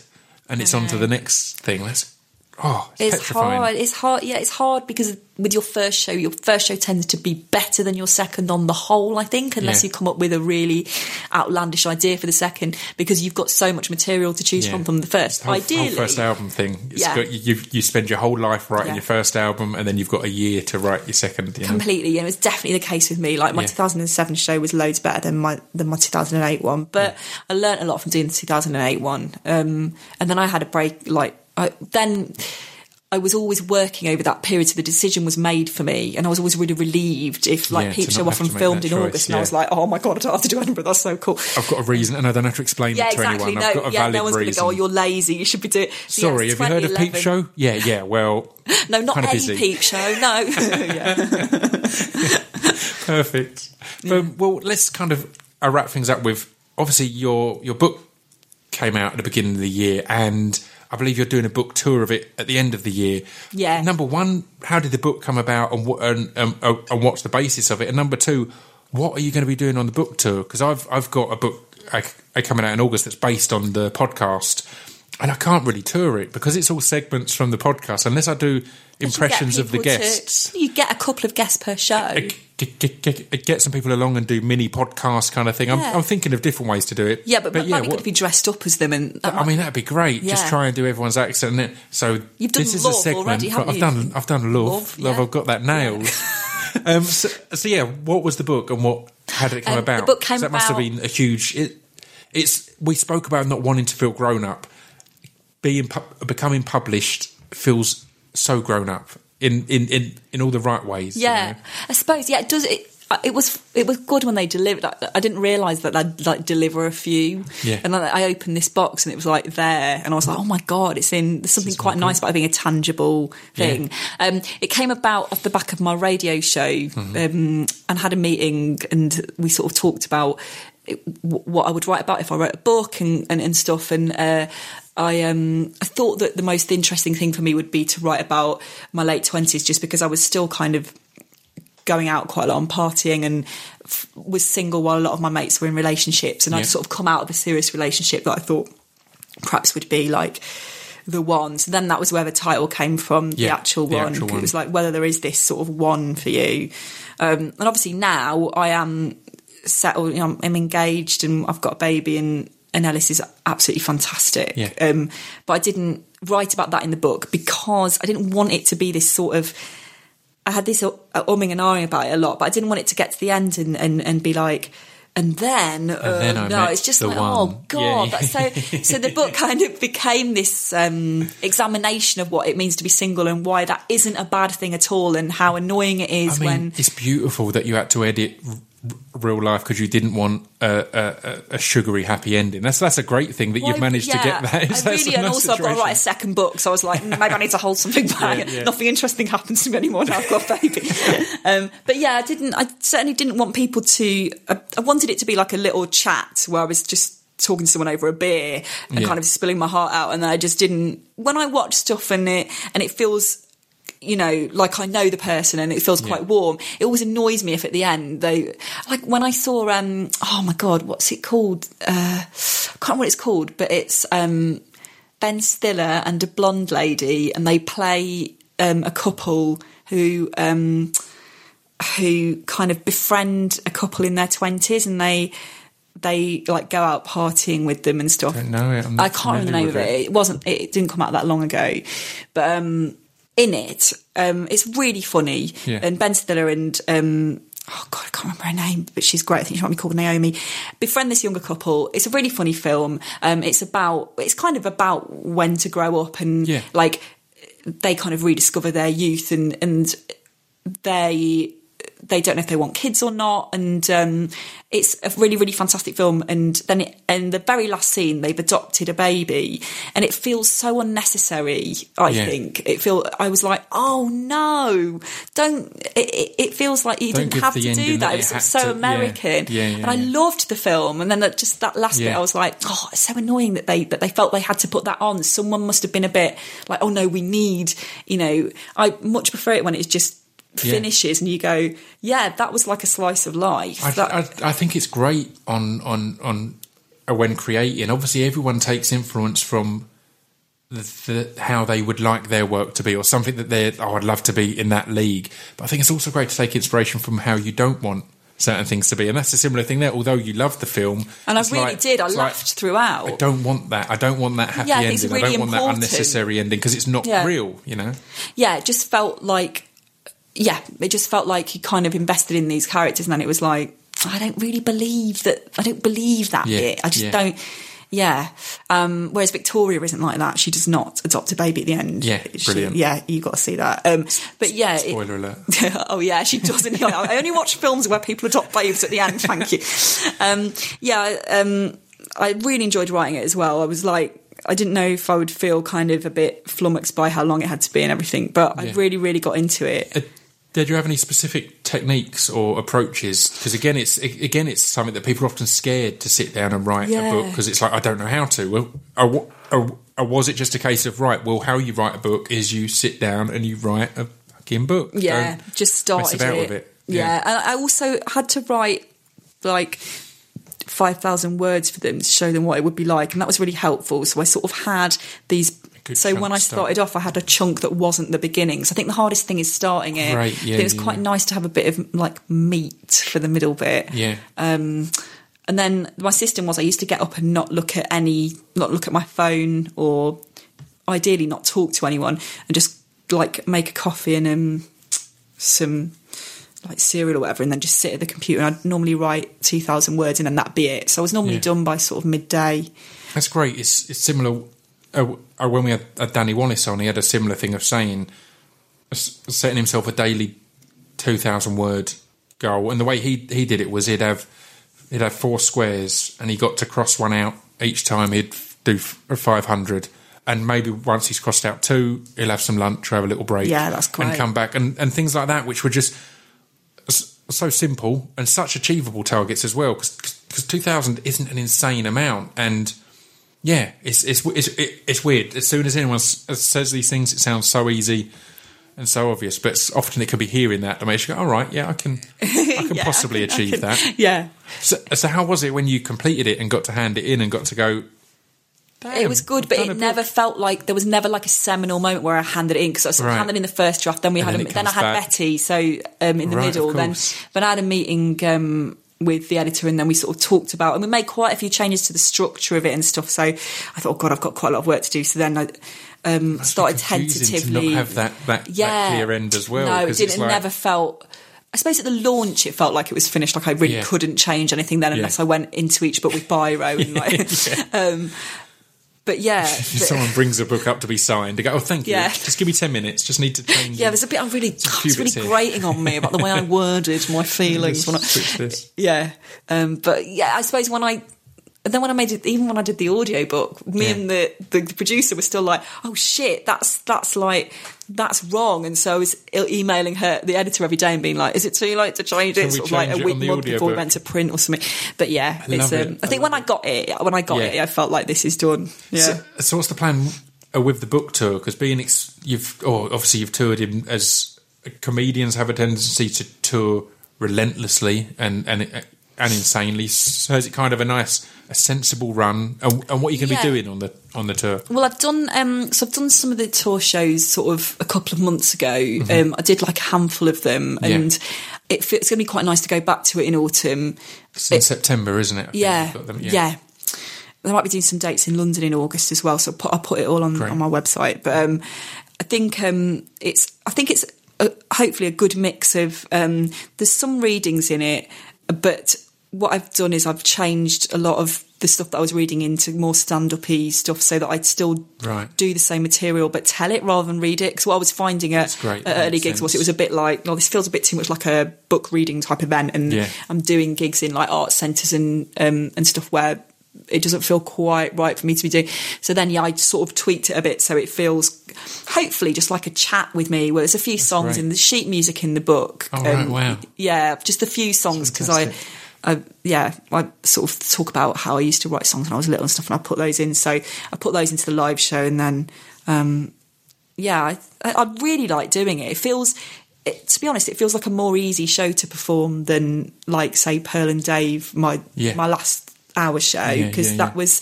and it's on to the next thing. That's oh, it's, It's hard. It's hard. Yeah, it's hard because with your first show, your first show tends to be better than your second on the whole. I think, unless Yeah. you come up with a really outlandish idea for the second, because you've got so much material to choose Yeah. from from the first. whole, Ideally, whole first album thing. Yeah. got, you, you spend your whole life writing Yeah. your first album, and then you've got a year to write your second. You completely it was definitely the case with me like my Yeah. 2007 show was loads better than my than my 2008 one but i learned a lot from doing the 2008 one um, and then i had a break like I, then I was always working over that period, so the decision was made for me, and I was always really relieved if, like, Yeah, Peep Show often filmed in choice, August, and. I was like, "Oh my god, I don't have to do Edinburgh. That's so cool." I've got a reason, and I don't have to explain Yeah, it to exactly. anyone. No, I've got a yeah, valid no one's going to go, "Oh, you're lazy. You should be doing." So, Sorry, yes, have you heard of Peep Show? Yeah, yeah. Well, No, not a busy. Peep Show. No, yeah. perfect. But, well, let's kind of uh, wrap things up with obviously your your book came out at the beginning of the year, and I believe you're doing a book tour of it at the end of the year. Yeah. Number one, how did the book come about, and what and, um, uh, and what's the basis of it? And number two, what are you going to be doing on the book tour? Because I've I've got a book uh, uh, coming out in August that's based on the podcast. And I can't really tour it because it's all segments from the podcast, unless I do impressions of the guests. To, you get a couple of guests per show. Get, get, get, get some people along and do mini podcast kind of thing. I'm, I'm thinking of different ways to do it. Yeah, but, but might be what- to be dressed up as them, and I mean, that'd be great. Just try and do everyone's accent. So You've done this is a segment. already, I've you? done. I've done love. Love, Love. yeah. I've got that nailed. um, so, so yeah, what was the book and what? How did it come Um, the about? book came 'Cause that must have been a huge. It, it's we spoke about not wanting to feel grown up. Being pu- becoming published feels so grown up in in in, in all the right ways. you Yeah, know? I suppose. Yeah, it does. It, it was it was good when they delivered. I, I didn't realise that they'd like deliver a few. Yeah. And then I opened this box and it was like there, and I was like, oh my god, it's in. There's something quite nice about having a tangible thing. Um, it came about off the back of my radio show, Mm-hmm. um, and had a meeting, and we sort of talked about it, w- what I would write about if I wrote a book and and, and stuff, and. Uh, I um I thought that the most interesting thing for me would be to write about my late twenties, just because I was still kind of going out quite a lot and partying and f- was single while a lot of my mates were in relationships and Yeah. I'd sort of come out of a serious relationship that I thought perhaps would be like the one. So then that was where the title came from, the actual the one. actual It was like whether there is this sort of one for you. Um, and obviously now I am settled, you know, I'm engaged and I've got a baby and Ellis is absolutely fantastic. Yeah. Um, but I didn't write about that in the book because I didn't want it to be this sort of. I had this uh, umming and ahhing about it a lot, but I didn't want it to get to the end and, and, and be like, and then, uh, then I no, it's just like, one. oh god. Yeah. So, so the book kind of became this um, examination of what it means to be single and why that isn't a bad thing at all, and how annoying it is I mean, when it's beautiful that you had to edit real life because you didn't want a, a, a- sugary happy ending. That's that's a great thing that Well, you've managed yeah, to get that. I That's really, and nice also I've got to write a second book, so I was like, mm, maybe I need to hold something back. Yeah, yeah. Nothing interesting happens to me anymore now I've got a baby. um, but yeah, I didn't. I certainly didn't want people to. I, I wanted it to be like a little chat where I was just talking to someone over a beer and Yeah. kind of spilling my heart out, and then I just didn't. When I watch stuff and it and it feels. You know, like I know the person and it feels quite warm. It always annoys me if at the end they, like when I saw, um, oh my god, what's it called? Uh, I can't remember what it's called, but it's um, Ben Stiller and a blonde lady, and they play um, a couple who um, who kind of befriend a couple in their twenties, and they they like go out partying with them and stuff. I don't know it. I can't remember the name of it. it. It wasn't. It didn't come out that long ago, but um, in it, um, it's really funny. Yeah. And Ben Stiller and um, oh god, I can't remember her name, but she's great. I think she might be called Naomi. Befriend this younger couple. It's a really funny film. Um, it's about. It's kind of about when to grow up and Yeah. like they kind of rediscover their youth and and they they don't know if they want kids or not. And um, it's a really really fantastic film. And then it, and the very last scene they've adopted a baby. And it feels so unnecessary i Yeah. think. It feel i was like oh no. Don't it, it, feels like you Don't didn't have to do that. that it it was so to- american. Yeah, yeah, and i loved the film. And then that, just that last bit i was like oh it's so annoying that they that they felt they had to put that on. Someone must have been a bit like oh no we need you know i much prefer it when it's just Yeah. finishes and you go yeah that was like a slice of life I, That- I, I think it's great on on on uh, when creating. Obviously, everyone takes influence from the, the, how they would like their work to be, or something that they're. Oh, I'd love to be in that league. But I think it's also great to take inspiration from how you don't want certain things to be, and that's a similar thing there. Although you love the film, and I really like- did I it's like, laughed throughout I don't want that. I don't want that happy Yeah, I think it's ending. I don't want that unnecessary ending because it's not Yeah. real. You know. yeah, it just felt like, yeah, it just felt like he kind of invested in these characters, and then it was like, I don't really believe that. I don't believe that Yeah, bit. I just yeah. don't. Yeah. Um, whereas Victoria isn't like that. She does not adopt a baby at the end. Yeah, She- brilliant. yeah, you got to see that. Um, but yeah, it- Spoiler alert. oh yeah, she doesn't. I only watch films where people adopt babes at the end. Thank you. Um, yeah, um, I really enjoyed writing it as well. I was like, I didn't know if I would feel kind of a bit flummoxed by how long it had to be and everything, but I really, really got into it. Did you have any specific techniques or approaches? Because again, it's again, it's something that people are often scared to sit down and write a book because it's like I don't know how to. Well, or, or, or was it just a case of right? Well, how you write a book is you sit down and you write a fucking book. Yeah, Don't just started about it. with it. Yeah. Yeah. and I also had to write like five thousand words for them to show them what it would be like, and that was really helpful. So I sort of had these. Good So when I start. started off, I had a chunk that wasn't the beginning. So I think the hardest thing is starting it. Right, yeah, it was yeah, quite yeah. nice to have a bit of like meat for the middle bit. Yeah. Um, and then my system was I used to get up and not look at any, not look at my phone, or ideally not talk to anyone, and just like make a coffee and um, some like cereal or whatever, and then just sit at the computer. And I'd normally write two thousand words, and then that'd be it. So I was normally done by sort of midday. That's great. It's it's similar. When we had Danny Wallace on, he had a similar thing of saying, uh, setting himself a daily two thousand word goal, and the way he he did it was he'd have he'd have four squares, and he got to cross one out each time. He'd do five hundred, and maybe once he's crossed out two, he'll have some lunch, have a little break, Yeah, that's and come back, and and things like that, which were just s- so simple and such achievable targets as well because 2000 isn't an insane amount. And yeah it's it's it's, it- it's weird as soon as anyone says these things it sounds so easy and so obvious but often it could be hearing that that makes you go all right yeah i can i can Yeah, possibly I can- achieve can- that Yeah, so, so how was it when you completed it and got to hand it in and got to go it was good, but I've it never felt like there was never like a seminal moment where I handed it in because I sort of Right. handed in the first draft. Then we And had then a, then I had back. Betty, so um, in the Right, middle. Then then I had a meeting um, with the editor, and then we sort of talked about, and we made quite a few changes to the structure of it and stuff. So I thought, oh god, I've got quite a lot of work to do. So then I um, started tentatively to not have that that, yeah. that clear end as well No, it didn't. It like- never felt. I suppose at the launch it felt like it was finished. Like I really Yeah. couldn't change anything then unless Yeah. I went into each book with biro and like. um, but yeah, but- someone brings a book up to be signed, they go, "Oh, thank you. Yeah. Just give me ten minutes. Just need to change." yeah, there's a bit I'm really, few it's really here. grating on me about the way I worded my feelings. When I, yeah, um, but yeah, I suppose when I. And then when I made it, even when I did the audiobook, me Yeah. and the, the producer were still like, "Oh shit, that's that's like that's wrong." And so I was emailing her, the editor, every day and being like, "Is it too late to change it?" Sort of like a week, month before we went to print or something. But yeah, I it's. Um, it. I think I when love I got it, when I got Yeah. it, I felt like this is done. Yeah. So, so what's the plan uh, with the book tour? Because being ex- you've, or obviously you've toured him as comedians have a tendency to tour relentlessly and and and insanely. So is it kind of a nice, a sensible run? And, and what are you going to Yeah. be doing on the on the tour? Well, I've done um, so I've done some of the tour shows sort of a couple of months ago. Um, I did like a handful of them, Mm-hmm. Yeah. and it, it's going to be quite nice to go back to it in autumn. It's in It- September, isn't it? I Yeah, them, yeah. They might be doing some dates in London in August as well, so I'll put, I'll put it all on, Great. on my website. But um, I think um, it's I think it's a, hopefully a good mix of um, there's some readings in it, but what I've done is I've changed a lot of the stuff that I was reading into more stand-up-y stuff, so that I'd still Right. do the same material but tell it rather than read it. Because what I was finding at, at early gigs was it was a bit like, oh, this feels a bit too much like a book reading type event, and Yeah. I'm doing gigs in like art centres and um, and stuff where it doesn't feel quite right for me to be doing. So then, yeah, I sort of tweaked it a bit so it feels hopefully just like a chat with me. Where there's a few songs great. in the sheet music in the book. Um, Oh, right, wow. Yeah, just a few songs because I. I, yeah, I sort of talk about how I used to write songs when I was little and stuff, and I put those in. So I put those into the live show, and then um, yeah, I, I really like doing it. It feels, it, to be honest, it feels like a more easy show to perform than like say Pearl and Dave, my Yeah. my last hour show, Yeah, because yeah, that was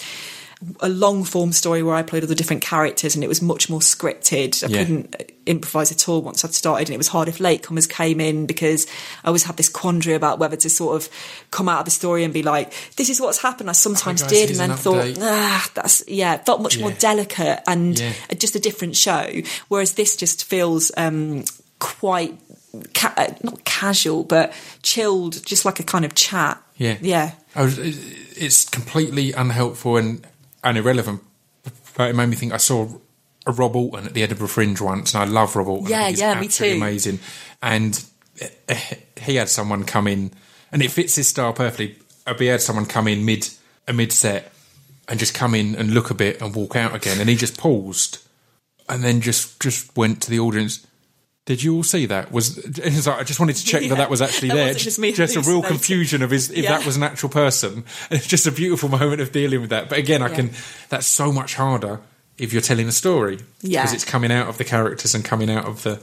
a long form story where I played all the different characters and it was much more scripted. I Yeah. couldn't improvise at all once I'd started, and it was hard if latecomers came in because I always had this quandary about whether to sort of come out of the story and be like, "This is what's happened." I sometimes guys, did, and then an thought, "Ah, that's yeah." Felt much more delicate and Yeah. just a different show. Whereas this just feels um, quite ca- uh, not casual, but chilled, just like a kind of chat. Yeah. yeah. I was, it's completely unhelpful and, and irrelevant. But it made me think. I saw a Rob Auton at the Edinburgh Fringe once, and I love Rob Auton. Yeah, yeah, me too. Amazing, and eh, he had someone come in, and it fits his style perfectly. He had someone come in mid a mid set and just come in and look a bit and walk out again, and he just paused and then just just went to the audience. Did you all see that? Was and like, I just wanted to check Yeah. that that was actually That there. just just a real confusion of his if Yeah. that was an actual person. It's just a beautiful moment of dealing with that. But again, I Yeah. can. That's so much harder if you're telling a story Yeah. because it's coming out of the characters and coming out of the.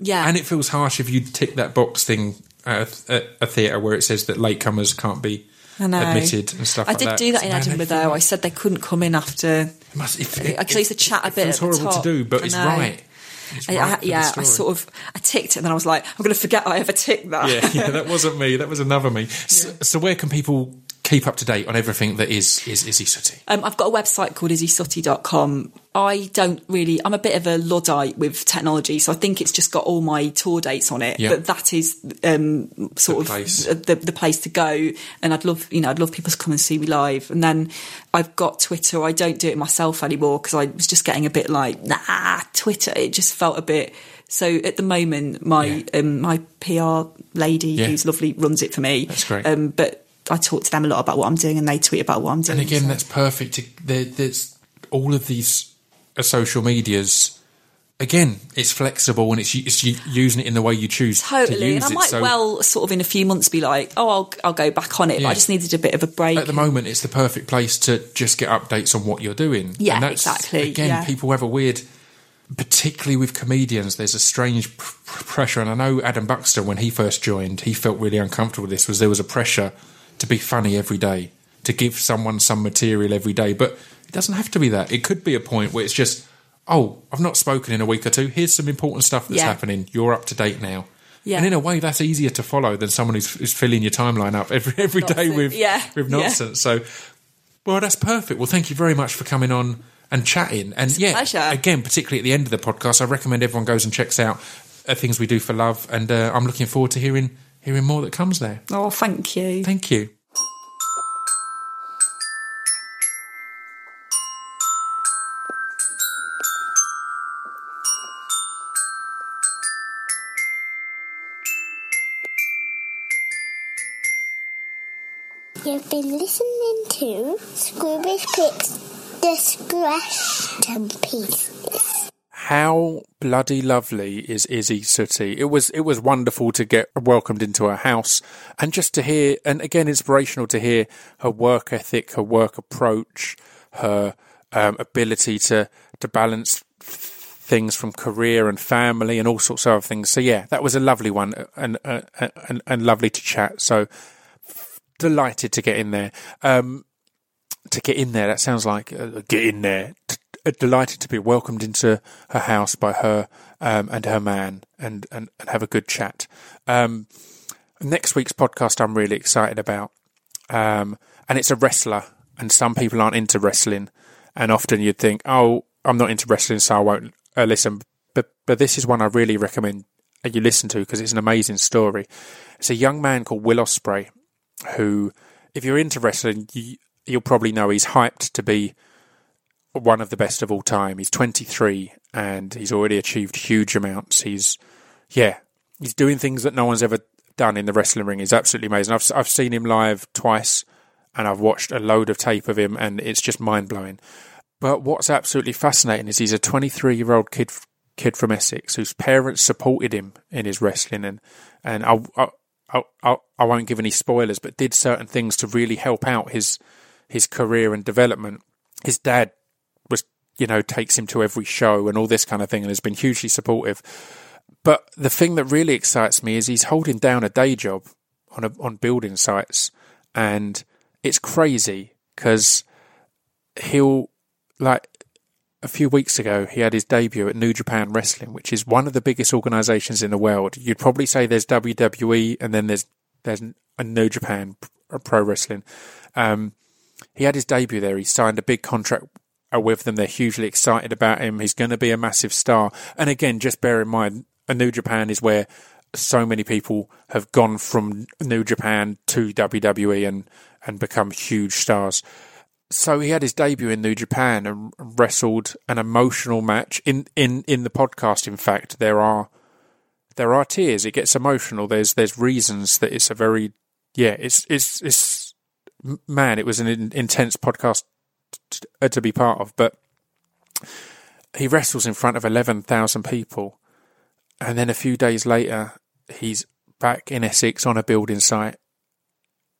Yeah. and it feels harsh if you tick that box thing uh, at uh, a, a theatre where it says that latecomers can't be admitted and stuff. I like did that. do that in Man, Edinburgh, though. I said they couldn't come in after. it must- it- Because I used to chat a it bit the horrible to do, but it's right. I, yeah, I sort of I ticked it, and then I was like, I'm going to forget I ever ticked that. yeah, yeah, that wasn't me. That was another me. So, so where can people keep up to date on everything that is is Isy Suttie? Um, I've got a website called isysuttie.com. I don't really, I'm a bit of a Luddite with technology, so I think it's just got all my tour dates on it. Yeah. But that is um, sort The of place. The, the place to go. And I'd love, you know, I'd love people to come and see me live. And then I've got Twitter. I don't do it myself anymore because I was just getting a bit like, nah, Twitter. It just felt a bit. So at the moment, my Yeah. um, my PR lady, Yeah. who's lovely, runs it for me. That's great. Um, but I talk to them a lot about what I'm doing, and they tweet about what I'm doing. And again, so- that's perfect. There's all of these uh, social medias. Again, it's flexible and it's, it's using it in the way you choose to Totally, use and I it. might so well sort of in a few months be like, oh, I'll I'll go back on it. But Yeah. I just needed a bit of a break. at the moment, it's the perfect place to just get updates on what you're doing. Yeah, and that's, exactly, Again, yeah. people have a weird, particularly with comedians. There's a strange pr- pr- pressure, and I know Adam Buxton when he first joined, he felt really uncomfortable with this. Was there was a pressure to be funny every day, to give someone some material every day, but it doesn't have to be that. It could be a point where it's just, oh, I've not spoken in a week or two. Here's some important stuff that's Yeah. happening. You're up to date now. Yeah. And in a way, that's easier to follow than someone who's, who's filling your timeline up every every day with Yeah. with Yeah. nonsense. So, well, that's perfect. Well, thank you very much for coming on and chatting. And yeah, pleasure. again, particularly at the end of the podcast, I recommend everyone goes and checks out uh, things we do for love. And uh, I'm looking forward to hearing hearing more that comes there. Oh, thank you. Thank you. You've been listening to Scroobius Pip's Distraction Pieces. How bloody lovely is Isy Suttie? It was it was wonderful to get welcomed into her house and just to hear and again inspirational to hear her work ethic, her work approach, her um, ability to to balance things from career and family and all sorts of other things. So yeah, that was a lovely one and uh, and, and lovely to chat. So delighted to get in there. Um, to get in there, that sounds like uh, get in there. Uh, delighted to be welcomed into her house by her um, and her man, and, and and have a good chat. Um, next week's podcast, I'm really excited about, um, and it's a wrestler. And some people aren't into wrestling, and often you'd think, "Oh, I'm not into wrestling, so I won't uh, listen." But but this is one I really recommend you listen to because it's an amazing story. It's a young man called Will Ospreay who, if you're into wrestling, you, you'll probably know he's hyped to be one of the best of all time. He's 23 and he's already achieved huge amounts. He's, yeah, he's doing things that no one's ever done in the wrestling ring. He's absolutely amazing. I've I've seen him live twice, and I've watched a load of tape of him, and it's just mind blowing. But what's absolutely fascinating is he's a 23 year old kid kid from Essex whose parents supported him in his wrestling, and and I, I I, I, won't give any spoilers, but did certain things to really help out his his career and development. His dad you know, takes him to every show and all this kind of thing, and has been hugely supportive. But the thing that really excites me is he's holding down a day job on a, on building sites, and it's crazy because he'll like a few weeks ago, he had his debut at New Japan Wrestling, which is one of the biggest organizations in the world. You'd probably say there's WWE and then there's there's a New Japan Pro Wrestling. Um, he had his debut there. He signed a big contract with them. They're hugely excited about him. He's going to be a massive star. And again, just bear in mind, a New Japan is where so many people have gone from New Japan to WWE and and become huge stars so he had his debut in New Japan and wrestled an emotional match. In, in, in the podcast, in fact, there are there are tears. It gets emotional. There's there's reasons that it's a very yeah. It's it's it's man. It was an in, intense podcast to, uh, to be part of, but he wrestles in front of eleven thousand people, and then a few days later, he's back in Essex on a building site,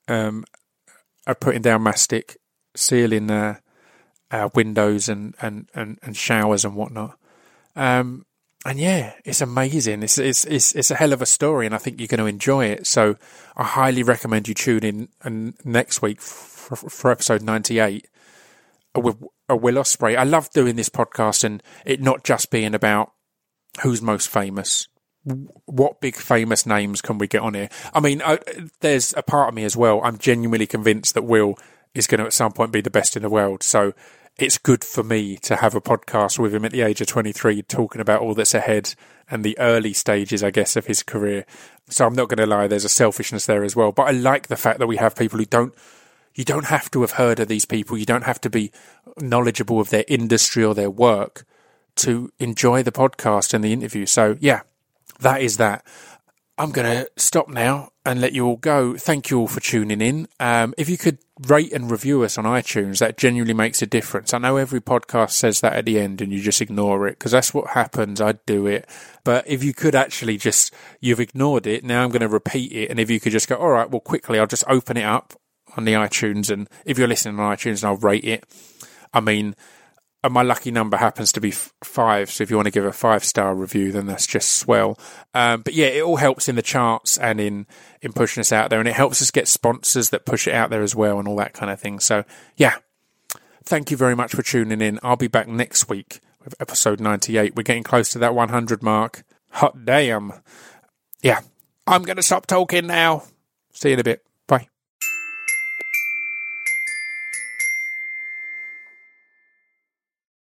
um, are putting down mastic sealing uh, uh, windows and, and, and, and showers and whatnot. Um, and yeah, it's amazing. It's, it's it's it's a hell of a story, and I think you're going to enjoy it. So I highly recommend you tune in and next week for, for episode 98 with a Will Ospreay. I love doing this podcast and it not just being about who's most famous. What big famous names can we get on here? I mean, I, there's a part of me as well. I'm genuinely convinced that Will is going to at some point be the best in the world. So it's good for me to have a podcast with him at the age of 23 talking about all that's ahead and the early stages, I guess, of his career. So I'm not going to lie, there's a selfishness there as well. But I like the fact that we have people who don't, you don't have to have heard of these people. You don't have to be knowledgeable of their industry or their work to enjoy the podcast and the interview. So yeah, that is that. I'm going to stop now and let you all go. Thank you all for tuning in. Um, if you could rate and review us on iTunes, that genuinely makes a difference. I know every podcast says that at the end and you just ignore it because that's what happens. I'd do it. But if you could actually just, you've ignored it. Now I'm going to repeat it. And if you could just go, all right, well, quickly, I'll just open it up on the iTunes. And if you're listening on iTunes, I'll rate it. I mean, and my lucky number happens to be f- five. So if you want to give a five star review, then that's just swell. Um, but yeah, it all helps in the charts and in in pushing us out there, and it helps us get sponsors that push it out there as well, and all that kind of thing. So yeah, thank you very much for tuning in. I'll be back next week with episode ninety eight. We're getting close to that one hundred mark. Hot damn! Yeah, I'm going to stop talking now. See you in a bit.